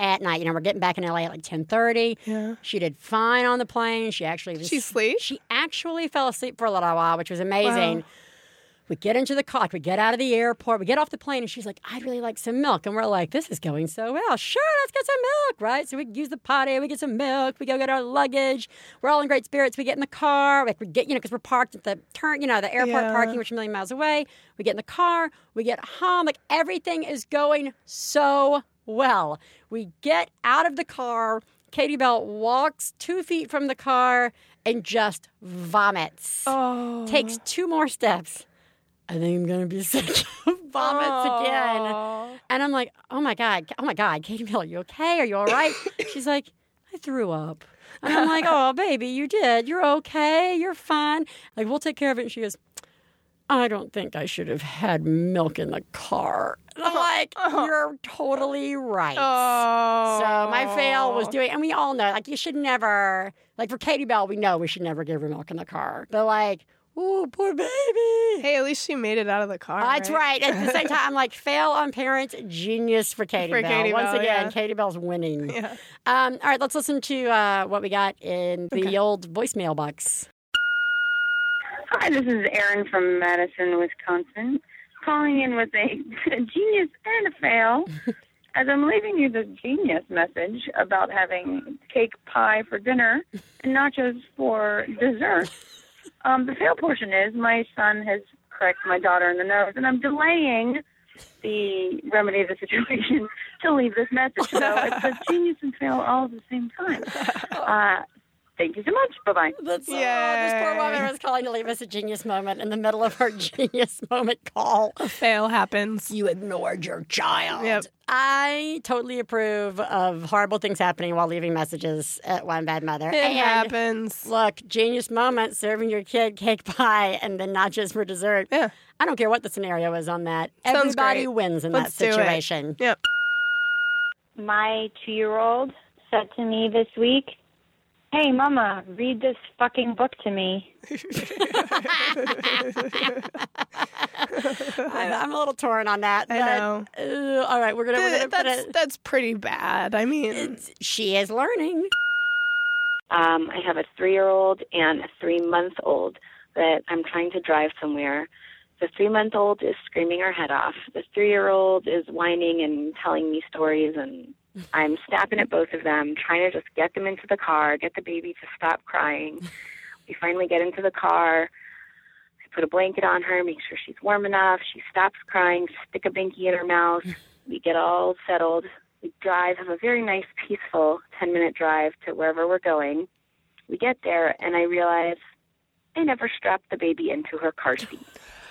at night. You know, we're getting back in LA at like ten thirty. Yeah. She did fine on the plane. She actually was, She sleep? She actually fell asleep for a little while, which was amazing. We get into the car, like, we get out of the airport, we get off the plane, and she's like, I'd really like some milk. And we're like, this is going so well. Sure, let's get some milk, right? So we use the potty, we get some milk, we go get our luggage. We're all in great spirits. We get in the car, like we get, you know, because we're parked at the turn, you know, the airport Yeah. parking, which is a million miles away. We get in the car, we get home, like everything is going so well. We get out of the car. Katie Bell walks two feet from the car and just vomits Oh. takes two more steps. I think I'm gonna be sick. Vomits again. And I'm like, oh my God, oh my God, Katie Miller, you okay? Are you all right? She's like, I threw up. And I'm like, oh, baby, you did. You're okay. You're fine. Like, we'll take care of it. And she goes, I don't think I should have had milk in the car. I'm like, you're totally right. Oh. So my fail was doing, and we all know, like you should never, like for Katie Bell, we know we should never give her milk in the car. But like, ooh, poor baby. Hey, at least she made it out of the car. That's right. At the same time, I'm like, fail on parents, genius for Katie For Bell. Katie Once Bell, again, yeah. Katie Bell's winning. Yeah. Um, all right, let's listen to uh, what we got in the old voicemail box. Hi, this is Erin from Madison, Wisconsin, calling in with a, a genius and a fail. As I'm leaving you this genius message about having cake pie for dinner and nachos for dessert, um, the fail portion is my son has cracked my daughter in the nose, and I'm delaying the remedy of the situation to leave this message. So it's a genius and fail all at the same time. Uh, thank you so much. Bye bye. That's, uh, this poor woman was calling to leave us a genius moment in the middle of her genius moment call. A Fail happens. You ignored your child. Yep. I totally approve of horrible things happening while leaving messages at One Bad Mother. It and happens. Look, genius moment serving your kid cake pie and then nachos for dessert. Yeah. I don't care what the scenario is on that. Sounds Everybody great. wins in Let's that do it. situation. Yep. my two year old said to me this week, Hey, Mama, read this fucking book to me. I, I'm a little torn on that. I but, know. uh, all right, we're gonna. We're gonna put that's it. that's pretty bad. I mean, She is learning. Um, I have a three year old and a three month old that I'm trying to drive somewhere. The three month old is screaming her head off. The three year old is whining and telling me stories, and I'm snapping at both of them, trying to just get them into the car, get the baby to stop crying. We finally get into the car. I put a blanket on her, make sure she's warm enough. She stops crying, stick a binky in her mouth. We get all settled. We drive, have a very nice, peaceful 10 minute drive to wherever we're going. We get there, and I realize I never strapped the baby into her car seat.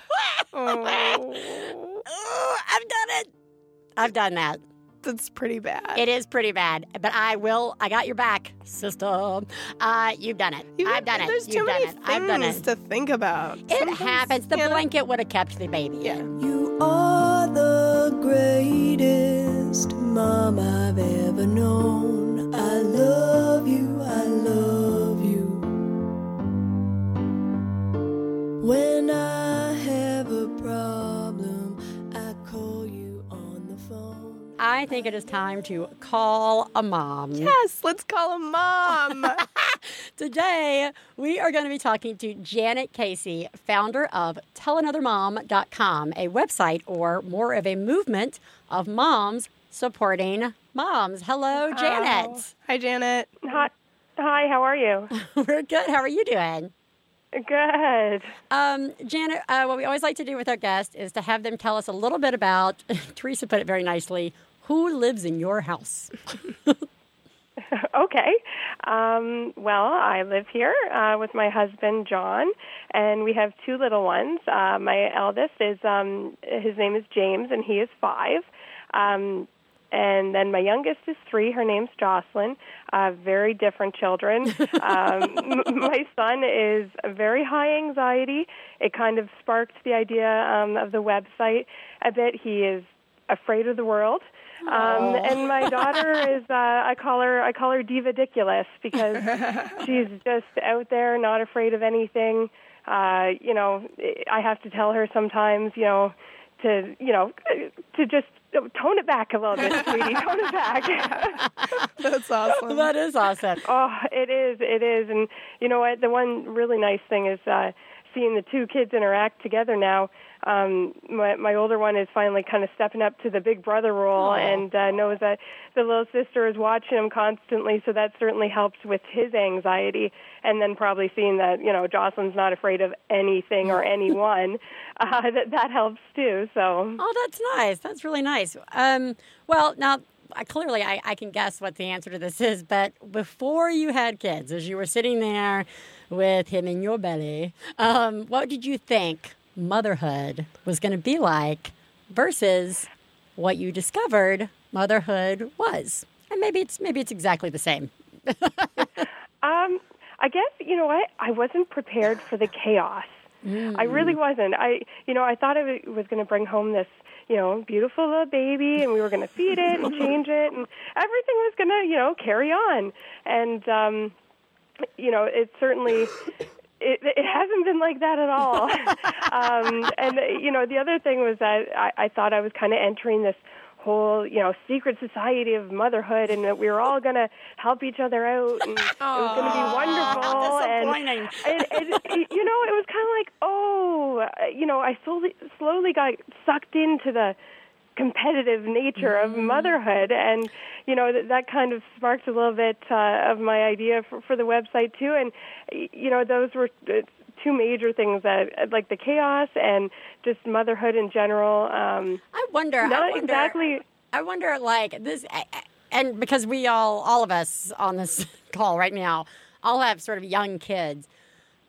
oh, Oh, I've done it. I've done that. That's pretty bad. It is pretty bad, but I will. I got your back, sister. Uh, you've done it. You- I've done it. There's You've too done many it. I've done things it. to think about. It Sometimes, happens. The blanket would have kept the baby Yeah. in. You are the greatest mom I've ever known. I think it is time to call a mom. Yes, let's call a mom. Today, we are going to be talking to Janet Casey, founder of tellanothermom.com, a website or more of a movement of moms supporting moms. Hello, Janet. Hi, Janet. Hi, hi. How are you? We're good. How are you doing? Good. Um, Janet, uh, what we always like to do with our guests is to have them tell us a little bit about, Teresa put it very nicely, who lives in your house? Okay. Um, well, I live here uh, with my husband John, and we have two little ones. Uh, my eldest is um, his name is James, and he is five. Um, and then my youngest is three. Her name's Jocelyn. Uh, very different children. um, my son is very high anxiety. It kind of sparked the idea um, of the website a bit. He is afraid of the world. Um, and my daughter is uh, I call her I call her divadiculous because she's just out there, not afraid of anything. Uh, you know, I have to tell her sometimes, you know, to you know, to just tone it back a little bit, sweetie, tone it back. That's awesome. that is awesome. Oh, it is, it is, and you know what? The one really nice thing is uh, seeing the two kids interact together now. Um, my, my older one is finally kind of stepping up to the big brother role and uh, knows that the little sister is watching him constantly, so that certainly helps with his anxiety. And then probably seeing that you know Jocelyn's not afraid of anything or anyone, uh, that that helps too. So Oh, that's nice. That's really nice. Um, well, now I, clearly I, I can guess what the answer to this is, but before you had kids, as you were sitting there with him in your belly, um, what did you think motherhood was going to be like versus what you discovered motherhood was? And maybe it's maybe it's exactly the same. Um, I guess you know what I wasn't prepared for the chaos. I really wasn't. I you know I thought I w- was going to bring home this you know beautiful little baby, and we were going to feed it and change it, and everything was going to you know carry on. And um, you know it certainly. It, it hasn't been like that at all. um, and you know, the other thing was that I, I thought I was kind of entering this whole, you know, secret society of motherhood, and that we were all going to help each other out, and it was going to be wonderful. And, and, and you know, it was kind of like, oh, you know, I slowly slowly got sucked into the competitive nature of motherhood and you know that, that kind of sparked a little bit uh, of my idea for, for the website too and you know those were uh, two major things that like the chaos and just motherhood in general um I wonder. I not wonder, exactly I wonder, like this, and because we all, all of us on this call right now, all have sort of young kids.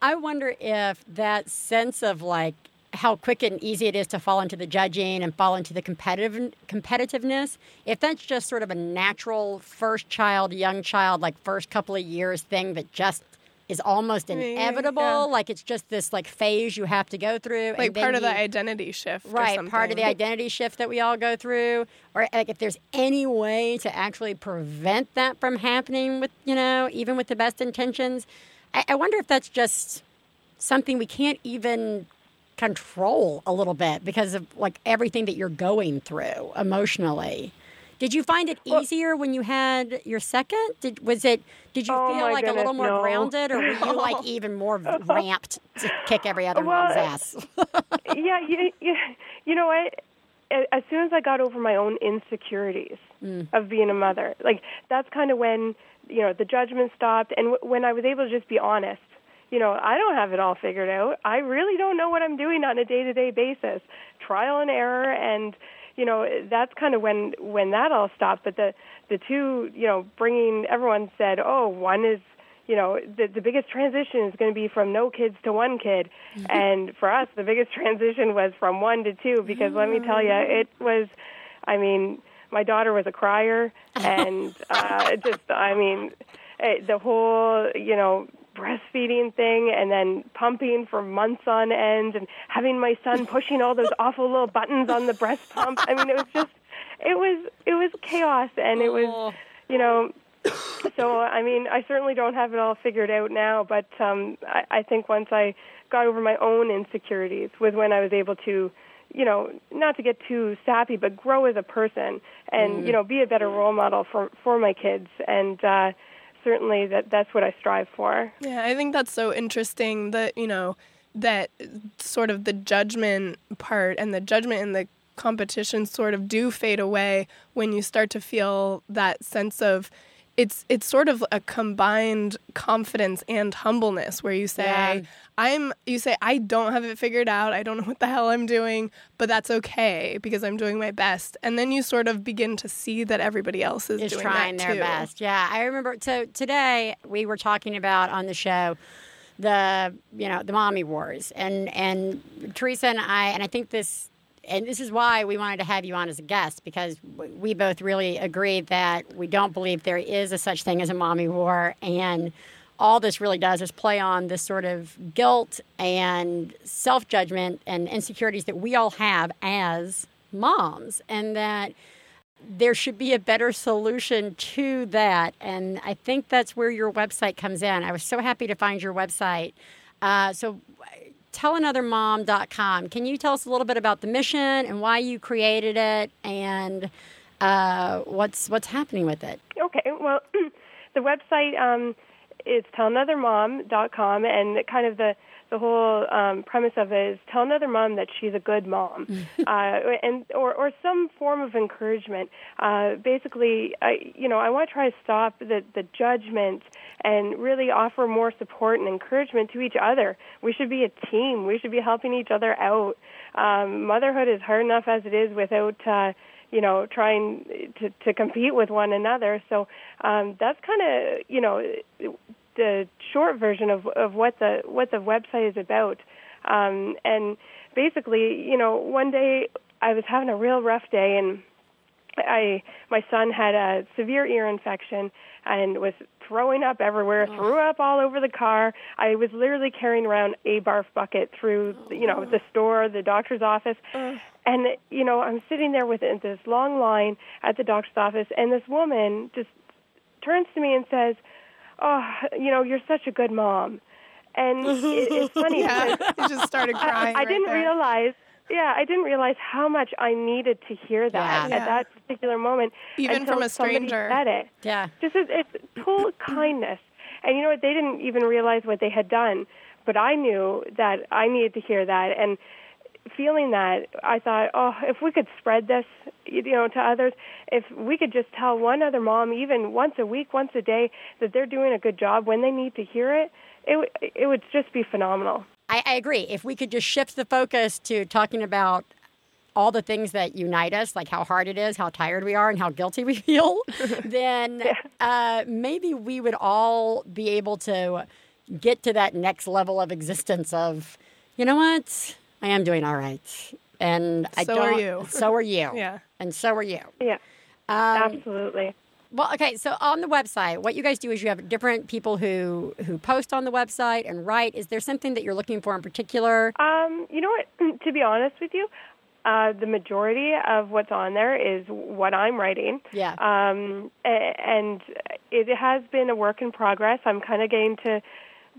I wonder if that sense of like how quick and easy it is to fall into the judging and fall into the competitive competitiveness, if that's just sort of a natural first child, young child, like first couple of years thing that just is almost inevitable, yeah. like it's just this like phase you have to go through, like part of you- the identity shift. or right part of the identity shift that we all go through or like if there's any way to actually prevent that from happening with you know even with the best intentions i, I wonder if that's just something we can't even control a little bit because of like everything that you're going through emotionally did you find it easier when you had your second did was it did you Oh, feel like a little more no. grounded or were you like even more ramped to kick every other Well, mom's uh, ass yeah, you, you, you know what? As soon as I got over my own insecurities mm. of being a mother, like that's kind of when you know the judgment stopped, and w- when I was able to just be honest. You know, I don't have it all figured out. I really don't know what I'm doing on a day-to-day basis. Trial and error, and you know that's kind of when when that all stopped. But the the two, you know, bringing everyone said, oh, one is you know, the, the biggest transition is going to be from no kids to one kid. and for us, the biggest transition was from one to two because let me tell you, it was, I mean, my daughter was a crier and uh, just, I mean, it, the whole, you know, breastfeeding thing and then pumping for months on end and having my son pushing all those awful little buttons on the breast pump. I mean, it was just, it was, it was chaos and it was, you know, so I mean, I certainly don't have it all figured out now, but um, I, I think once I got over my own insecurities was when I was able to, you know, not to get too sappy, but grow as a person and you know be a better role model for for my kids, and uh, certainly that that's what I strive for. Yeah, I think that's so interesting that, you know, that sort of the judgment part and the judgment and the competition sort of do fade away when you start to feel that sense of it's it's sort of a combined confidence and humbleness where you say Yeah. I'm you say I don't have it figured out. I don't know what the hell I'm doing, but that's okay because I'm doing my best. And then you sort of begin to see that everybody else is, is doing trying their too. best. Yeah, I remember. So today we were talking about on the show the you know the mommy wars, and and Teresa and I, and I think this and this is why we wanted to have you on as a guest because we both really agree that we don't believe there is a such thing as a mommy war, and all this really does is play on this sort of guilt and self judgment and insecurities that we all have as moms, and that there should be a better solution to that. And I think that's where your website comes in. I was so happy to find your website. Uh, so, tellanothermom.com. Can you tell us a little bit about the mission and why you created it and uh, what's what's happening with it? Okay, well, the website um, is tellanothermom.com, and kind of the the whole um, premise of it is tell another mom that she's a good mom, uh, and or or some form of encouragement. Uh, basically, I you know I want to try to stop the the judgment and really offer more support and encouragement to each other. We should be a team. We should be helping each other out. Um, motherhood is hard enough as it is without. Uh, you know, trying to to compete with one another. So um, that's kind of you know the short version of of what the what the website is about. Um, and basically, you know, one day I was having a real rough day, and I my son had a severe ear infection and was throwing up everywhere, threw up all over the car. I was literally carrying around a barf bucket through, you know, the store, the doctor's office. And you know, I'm sitting there with this long line at the doctor's office and this woman just turns to me and says, "Oh, you know, you're such a good mom." And it, it's funny Yeah, because you just started I- crying. I, right didn't there. realize. Yeah, I didn't realize how much I needed to hear that Yeah. at that particular moment. Even from a stranger. Said it. Yeah. Just it's, it's total kindness. And you know what? They didn't even realize what they had done, but I knew that I needed to hear that. And feeling that, I thought, oh, if we could spread this, you know, to others, if we could just tell one other mom, even once a week, once a day, that they're doing a good job when they need to hear it, it w- it would just be phenomenal. I, I agree. If we could just shift the focus to talking about all the things that unite us, like how hard it is, how tired we are, and how guilty we feel, then uh, maybe we would all be able to get to that next level of existence of, you know what, I am doing all right. And I So don't. are you. So are you. Yeah. And so are you. Yeah, Um, absolutely. well, okay. So on the website, what you guys do is you have different people who who post on the website and write. Is there something that you're looking for in particular? Um, you know what? To be honest with you, uh, the majority of what's on there is what I'm writing. Yeah. Um, a- and it has been a work in progress. I'm kind of getting to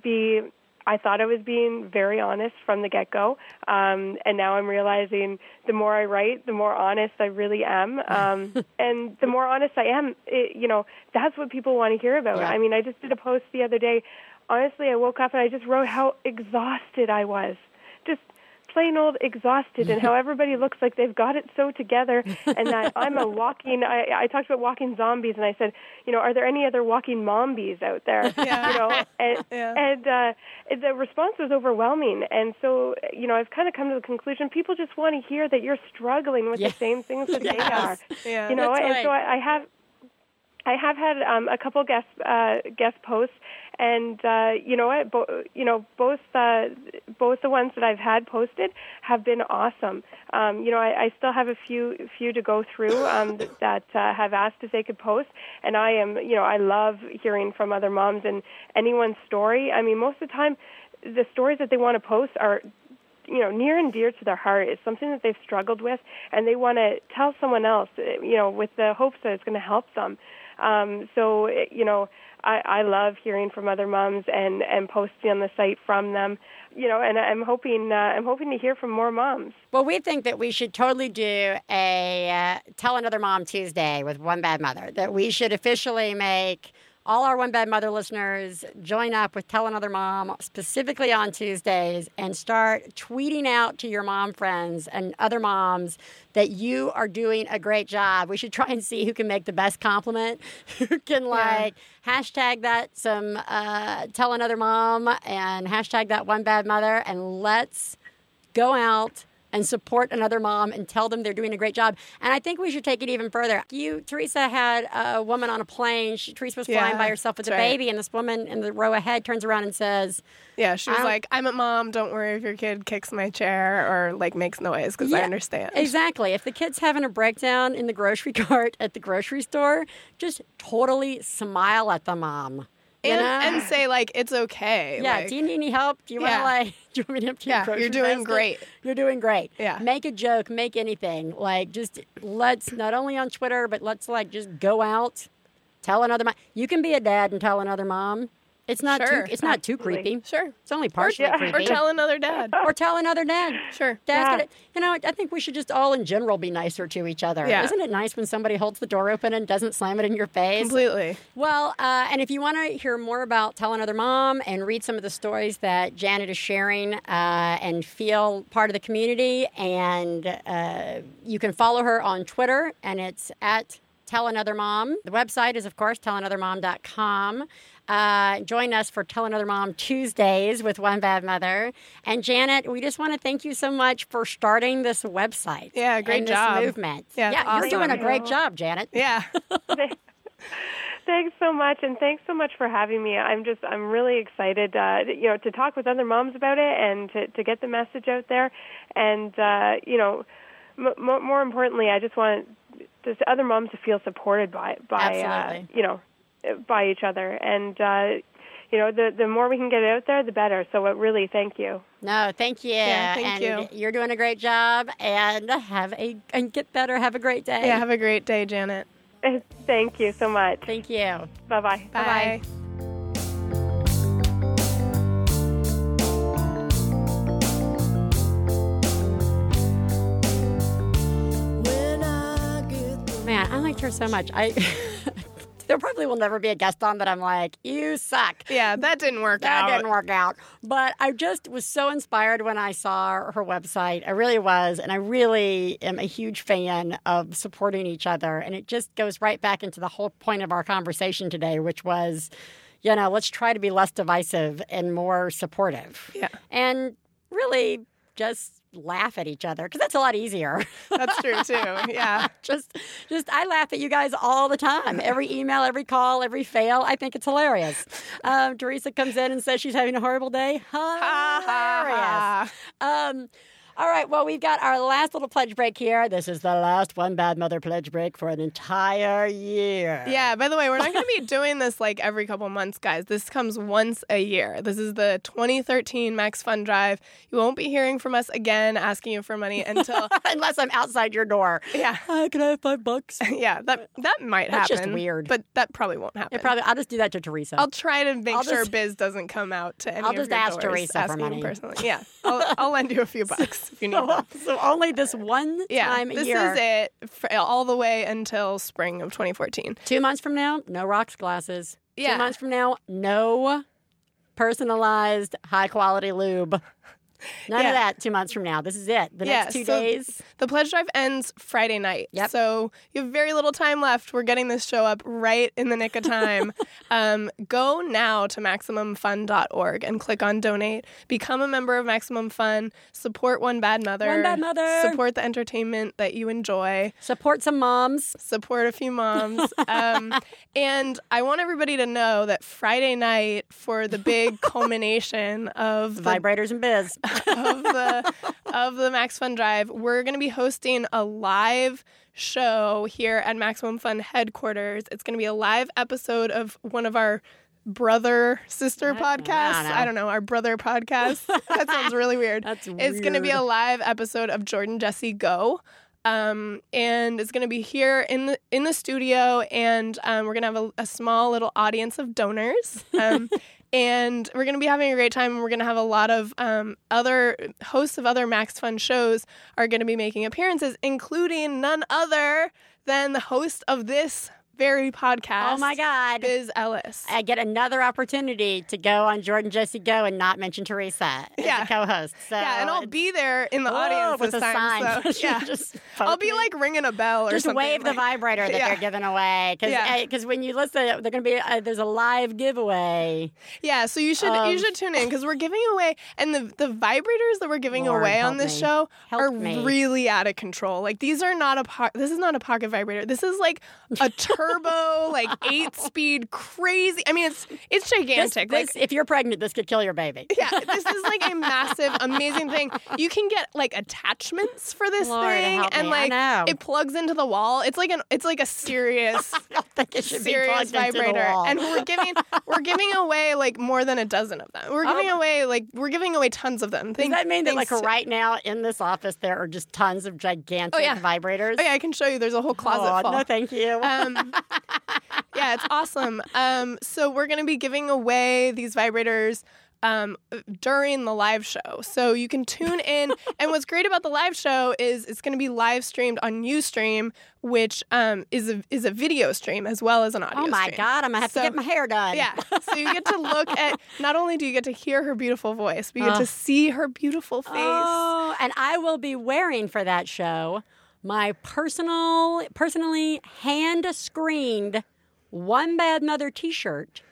be. I thought I was being very honest from the get go, um, and now I'm realizing the more I write, the more honest I really am, um, and the more honest I am, it, you know, that's what people want to hear about. Yeah. I mean, I just did a post the other day. Honestly, I woke up and I just wrote how exhausted I was, just plain old exhausted, and how everybody looks like they've got it so together, and that I'm a walking. I, I talked about walking zombies, and I said, you know, are there any other walking mombies out there? Yeah. You know, and Yeah. and uh, the response was overwhelming, and so you know, I've kind of come to the conclusion people just want to hear that you're struggling with Yeah. the same things that they are. Yeah. You know, That's and so. I, I have. I have had um, a couple guest uh, guest posts, and uh, you know what? Bo- you know, both uh, both the ones that I've had posted have been awesome. Um, you know, I, I still have a few few to go through um, that uh, have asked if they could post, and I am, you know, I love hearing from other moms and anyone's story. I mean, most of the time, the stories that they want to post are you know near and dear to their heart it's something that they've struggled with and they want to tell someone else you know with the hopes that it's going to help them um so uh, you know i i love hearing from other moms and and posting on the site from them you know and i'm hoping uh, i'm hoping to hear from more moms Well, we think that we should totally do a uh, Tell Another Mom Tuesday with One Bad Mother. That we should officially make all our One Bad Mother listeners join up with Tell Another Mom specifically on Tuesdays and start tweeting out to your mom friends and other moms that you are doing a great job. We should try and see who can make the best compliment, who can like hashtag that some uh, Tell Another Mom and hashtag that One Bad Mother, and let's go out and support another mom and tell them they're doing a great job. And I think we should take it even further. You, Teresa, had a woman on a plane. She, Teresa was flying Yeah, by herself with a right. baby, and this woman in the row ahead turns around and says, Yeah, she was like, "I'm a mom. Don't worry if your kid kicks my chair or like makes noise because I understand." Exactly. If the kid's having a breakdown in the grocery cart at the grocery store, just totally smile at the mom. And, and say like it's okay. yeah. like- do you need any help? Do you want to Yeah. like? Do you want me to empty your Yeah, grocery you're doing basket? great. You're doing great. Yeah. Make a joke. Make anything. Like just let's not only on Twitter, but let's like just go out, tell another mom. You can be a dad and tell another mom. It's not Sure. too. It's not too Absolutely. creepy. sure. It's only partially Or creepy. tell another dad. or tell another dad. Sure. Dad's Yeah. gonna, you know, I think we should just all in general be nicer to each other. Yeah. Isn't it nice when somebody holds the door open and doesn't slam it in your face? Completely. Well, uh, and if you want to hear more about Tell Another Mom and read some of the stories that Janet is sharing uh, and feel part of the community, and uh, you can follow her on Twitter, and it's at Tell Another Mom. The website is, of course, tellanothermom.com. Uh, join us for Tell Another Mom Tuesdays with One Bad Mother. And Janet, we just want to thank you so much for starting this website. Yeah, great and job. This movement. Yeah, yeah you're doing a great job, Janet. Yeah. Thanks so much, and thanks so much for having me. I'm just, I'm really excited, uh, you know, to talk with other moms about it and to, to get the message out there. And, uh, you know, m- m- more importantly, I just want just other moms to feel supported by, by, uh, you know, by each other. And, uh, you know, the the more we can get it out there, the better. So, uh, really, thank you. No, thank you. Yeah, thank and you. You're doing a great job, and have a and get better. Have a great day. Yeah. Have a great day, Janet. thank you so much. Thank you. Bye bye. Bye. When I Man, I liked her so much. I there probably will never be a guest on that I'm like, you suck. Yeah, that didn't work That out. didn't work out. But I just was so inspired when I saw her website. I really was. And I really am a huge fan of supporting each other. And it just goes right back into the whole point of our conversation today, which was, you know, let's try to be less divisive and more supportive. Yeah. And really just laugh at each other because that's a lot easier. That's true too. Yeah. just just I laugh at you guys all the time. Every email, every call, every fail. I think it's hilarious. Um, Theresa comes in and says she's having a horrible day. Hilarious. Um, all right, well, we've got our last little pledge break here. This is the last One Bad Mother pledge break for an entire year. Yeah, by the way, we're not going to be doing this like every couple months, guys. This comes once a year. This is the 2013 Max Fun Drive. You won't be hearing from us again asking you for money until Unless I'm outside your door. Yeah. Hi, uh, can I have five bucks? yeah, that that might That's happen. just weird. But that probably won't happen. It probably. I'll just do that to Theresa. I'll try to make I'll sure just- Biz doesn't come out to any I'll of just your ask doors Theresa for money. personally. Yeah, I'll, I'll lend you a few bucks if you them. so only this one Yeah, time a this year. is it for all the way until spring of 2014. Two months from now, no rocks glasses. Yeah. Two months from now, no personalized high quality lube. None Yeah. of that two months from now. This is it. The Yeah, next two so days. The pledge drive ends Friday night. Yep. So you have very little time left. We're getting this show up right in the nick of time. um, go now to MaximumFun.org and click on donate. Become a member of Maximum Fun. Support One Bad Mother. One Bad Mother. Support the entertainment that you enjoy. Support some moms. Support a few moms. um, and I want everybody to know that Friday night for the big culmination of the Vibrators and biz. Of the of the Max Fun Drive, we're going to be hosting a live show here at Maximum Fun headquarters. It's going to be a live episode of one of our brother sister podcasts. I don't know, our brother podcast. that sounds really weird. That's It's going to be a live episode of Jordan Jesse Go. Um, and it's going to be here in the in the studio, and um, we're going to have a, a small little audience of donors. Um, and we're going to be having a great time. And we're going to have a lot of um, other hosts of other Max Fun shows are going to be making appearances, including none other than the host of this very podcast. Oh my God. Biz Ellis. I get another opportunity to go on Jordan Jesse Go and not mention Theresa as Yeah. a co-host. So yeah, and I'll be there in the Oh, audience with this a time. sign. So, yeah, Just I'll be me. like ringing a bell or something. just something. wave the like- vibrator that Yeah. they're giving away because Yeah. when you listen, they're going to be uh, there's a live giveaway. Yeah, so you should Um, you should tune in because we're giving away, and the the vibrators that we're giving Lord, away on this me. show Help are me. really out of control. Like these are not a po- this is not a pocket vibrator. This is like a turbo, like eight speed, crazy. I mean, it's it's This, gigantic. like if you're pregnant, this could kill your baby. yeah, this is like a massive, amazing thing. You can get like attachments for this Lord, thing, and me. Like it plugs into the wall. It's like an it's like a serious. I don't think it should be serious plugged into the vibrator and we're giving we're giving away like more than a dozen of them we're giving Oh. away like we're giving away tons of them Does that mean that, like, to- right now in this office, there are just tons of gigantic Oh, yeah. vibrators? oh yeah i can show you there's a whole closet Oh, full no, thank you. um, yeah it's awesome um, so we're going to be giving away these vibrators um, during the live show. So you can tune in. and what's great about the live show is it's going to be live streamed on Ustream, which um, is, a, is a video stream as well as an audio oh my stream. God, I'm gonna have So- to get my hair done. Yeah. So you get to look at, not only do you get to hear her beautiful voice, but you get Oh. to see her beautiful face. Oh, and I will be wearing for that show my personal, personally hand screened One Bad Mother T-shirt,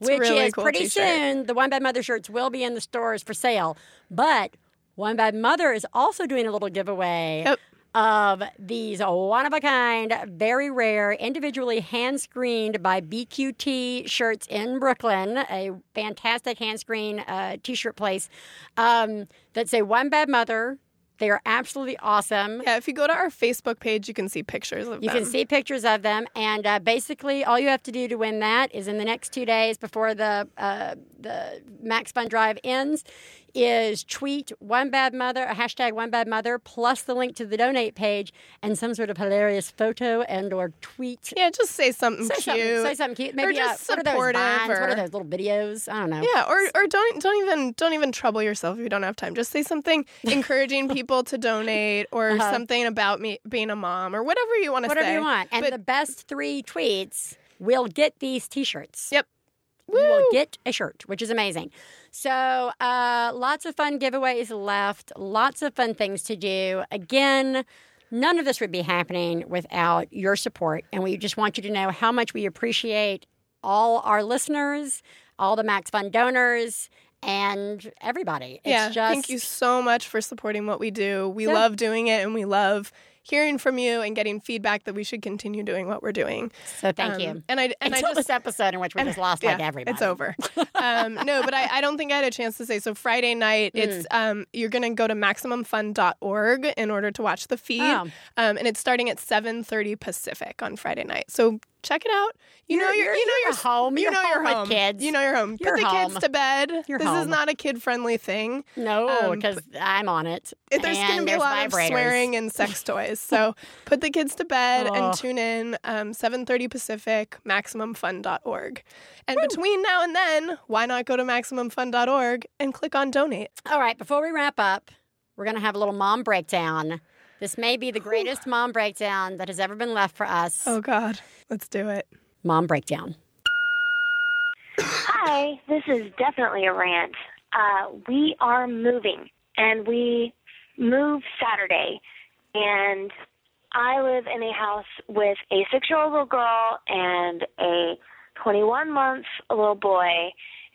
a which really is cool pretty t-shirt. soon. The One Bad Mother shirts will be in the stores for sale, but One Bad Mother is also doing a little giveaway. Yep. Of these one of a kind, very rare, individually hand screened by BQT shirts in Brooklyn, a fantastic hand screen uh, t shirt place um, that say One Bad Mother. They are absolutely awesome. Yeah, if you go to our Facebook page, you can see pictures of You them. can see pictures of them, and uh, basically, all you have to do to win that is in the next two days before the uh, the Max Fun Drive ends, is tweet one bad mother, a hashtag one bad mother, plus the link to the donate page and some sort of hilarious photo and or tweet. Yeah, just say something Say cute. something, say something cute. Maybe or just uh, what are those supportive. vines? What are those little videos? I don't know. Yeah, or or don't don't even don't even trouble yourself if you don't have time. Just say something encouraging people to donate or Uh-huh. something about me being a mom or whatever you want to say. Whatever you want. And But- the best three tweets will get these T-shirts. Yep. You will get a shirt, which is amazing. So, uh, lots of fun giveaways left, lots of fun things to do. Again, none of this would be happening without your support. And we just want you to know how much we appreciate all our listeners, all the Max Fun donors, and everybody. It's yeah, just, thank you so much for supporting what we do. We Yeah. love doing it and we love hearing from you and getting feedback that we should continue doing what we're doing. So, thank Um, you. And I and I Until just this episode in which we just lost like yeah, everybody. It's over. um, no, but I, I don't think I had a chance to say. So Friday night, it's Mm. um, you're going to go to maximumfun.org in order to watch the feed, Oh. um, and it's starting at 7:30 Pacific on Friday night. So check it out. You know You're- you're, you know you're you're home. You You're know home you're home. kids. You know you're home. You're Put the kids to bed. You're this is not a kid friendly thing. No, Um, because I'm on it. There's going to be a lot vibrators. of swearing and sex toys. So put the kids to bed Oh. and tune in um, 7:30 Pacific, maximumfun.org. And between now and then, why not go to maximumfun.org and click on donate? All right, before we wrap up, we're going to have a little mom breakdown. This may be the greatest mom breakdown that has ever been left for us. Oh God, let's do it. Mom breakdown. Hi, this is definitely a rant. Uh, we are moving, and we move Saturday, and I live in a house with a six-year-old little girl and a 21-month little boy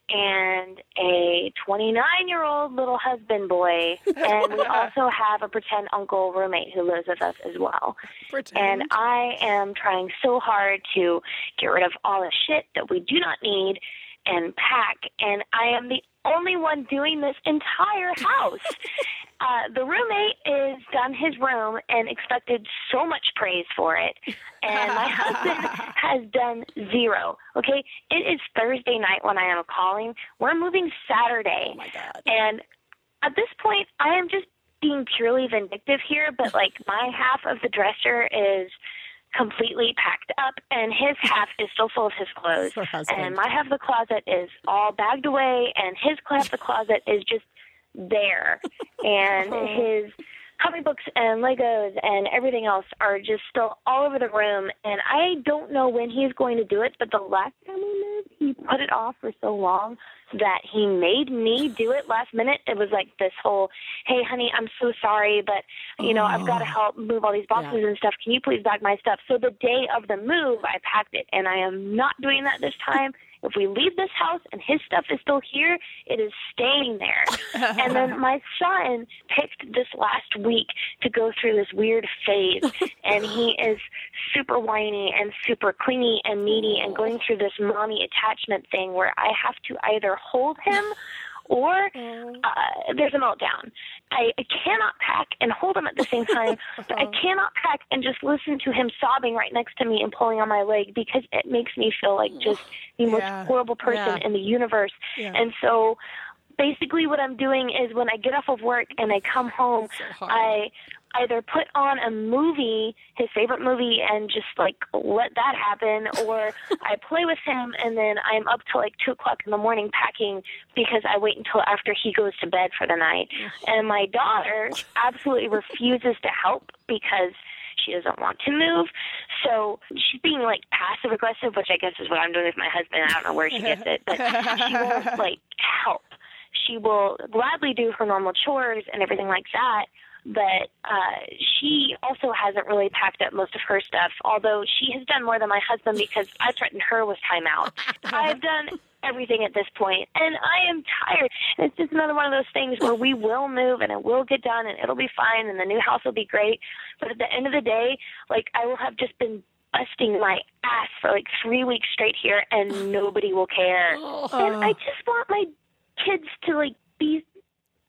and a 29-year-old little husband boy, and we also have a pretend uncle roommate who lives with us as well. Pretend. And I am trying so hard to get rid of all the shit that we do not need and pack. And I am the only one doing this entire house. uh, the roommate is done his room and expected so much praise for it. And my husband has done zero. Okay? It is Thursday night when I am calling. We're moving Saturday. Oh my God. And at this point, I am just being purely vindictive here, but like my half of the dresser is completely packed up, and his half is still full of his clothes. And my half of the closet is all bagged away, and his half of the closet is just there. And oh. his comic books and Legos and everything else are just still all over the room. And I don't know when he's going to do it, but the last time we moved, he put it off for so long that he made me do it last minute. It was like this whole, hey, honey, I'm so sorry, but, you know, I've got to oh. help move all these boxes and stuff. Can you please bag my stuff? So the day of the move, I packed it, and I am not doing that this time. If we leave this house and his stuff is still here, it is staying there. and then my son picked this last week to go through this weird phase, and he is super whiny and super clingy and needy and going through this mommy attachment thing where I have to either hold him or uh, there's a meltdown. I, I cannot pack and hold him at the same time, but I cannot pack and just listen to him sobbing right next to me and pulling on my leg because it makes me feel like just the most Yeah. horrible person Yeah. in the universe. Yeah. And so basically what I'm doing is when I get off of work and I come home, I either put on a movie, his favorite movie, and just like let that happen, or I play with him and then I'm up till like two o'clock in the morning packing because I wait until after he goes to bed for the night. Mm-hmm. And my daughter absolutely refuses to help because she doesn't want to move. So she's being like passive aggressive, which I guess is what I'm doing with my husband. I don't know where she gets it, but she won't like help. She will gladly do her normal chores and everything like that. But uh, she also hasn't really packed up most of her stuff, although she has done more than my husband because I threatened her with timeout. I've done everything at this point, and I am tired. And it's just another one of those things where we will move and it will get done and it'll be fine and the new house will be great. But at the end of the day, like I will have just been busting my ass for like three weeks straight here and nobody will care. And I just want my kids to like be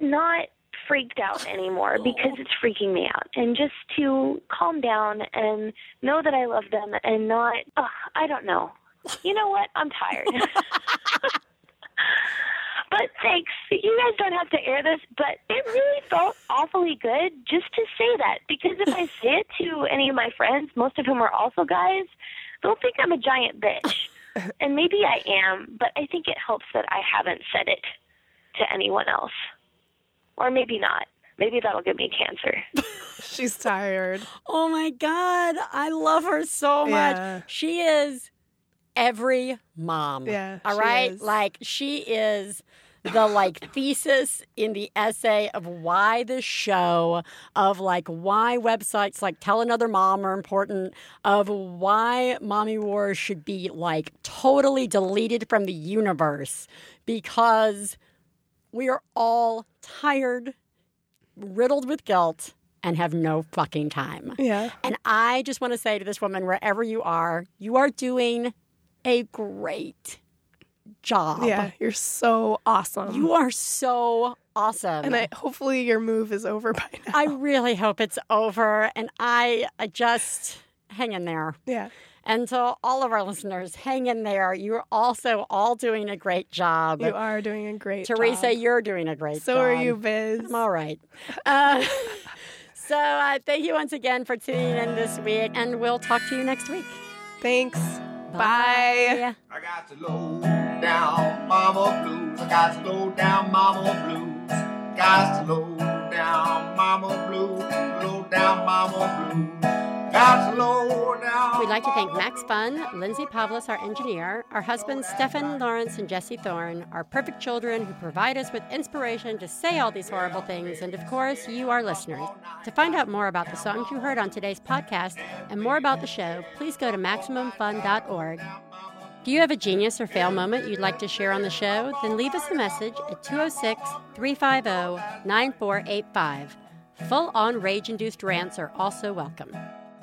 not freaked out anymore because it's freaking me out and just to calm down and know that I love them and not uh, I don't know. You know what? I'm tired. but thanks. You guys don't have to air this, but it really felt awfully good just to say that because if I say it to any of my friends, most of whom are also guys, they'll think I'm a giant bitch. And maybe I am, but I think it helps that I haven't said it to anyone else. Or maybe not. Maybe that'll give me cancer. She's tired. Oh my God. I love her so much. Yeah. She is every mom. Yeah, All she is. Like she is the like thesis in the essay of why the show, of like why websites like Tell Another Mom are important, of why Mommy Wars should be like totally deleted from the universe because we are all tired, riddled with guilt, and have no fucking time. Yeah. And I just want to say to this woman, wherever you are, you are doing a great job. Yeah. You're so awesome. You are so awesome. and I hopefully your move is over by now. I really hope it's over. And I, I just hang in there. yeah. And to all of our listeners, hang in there. You're also all doing a great job. You are doing a great job. Theresa, you're doing a great So job. So are you, Biz. I'm all right. Uh, so uh, thank you once again for tuning in this week, and we'll talk to you next week. Thanks. Bye. I got to low down mama blues. I got to low down mama blues. Got to low down mama blues. Low down mama blues. We'd like to thank Max Fun, Lindsay Pavlis, our engineer, our husbands Stefan Lawrence and Jesse Thorn, our perfect children who provide us with inspiration to say all these horrible things, and of course, you, our listeners. To find out more about the songs you heard on today's podcast and more about the show, please go to MaximumFun.org. Do you have a genius or fail moment you'd like to share on the show? Then leave us a message at 206 350 9485. Full on rage induced rants are also welcome.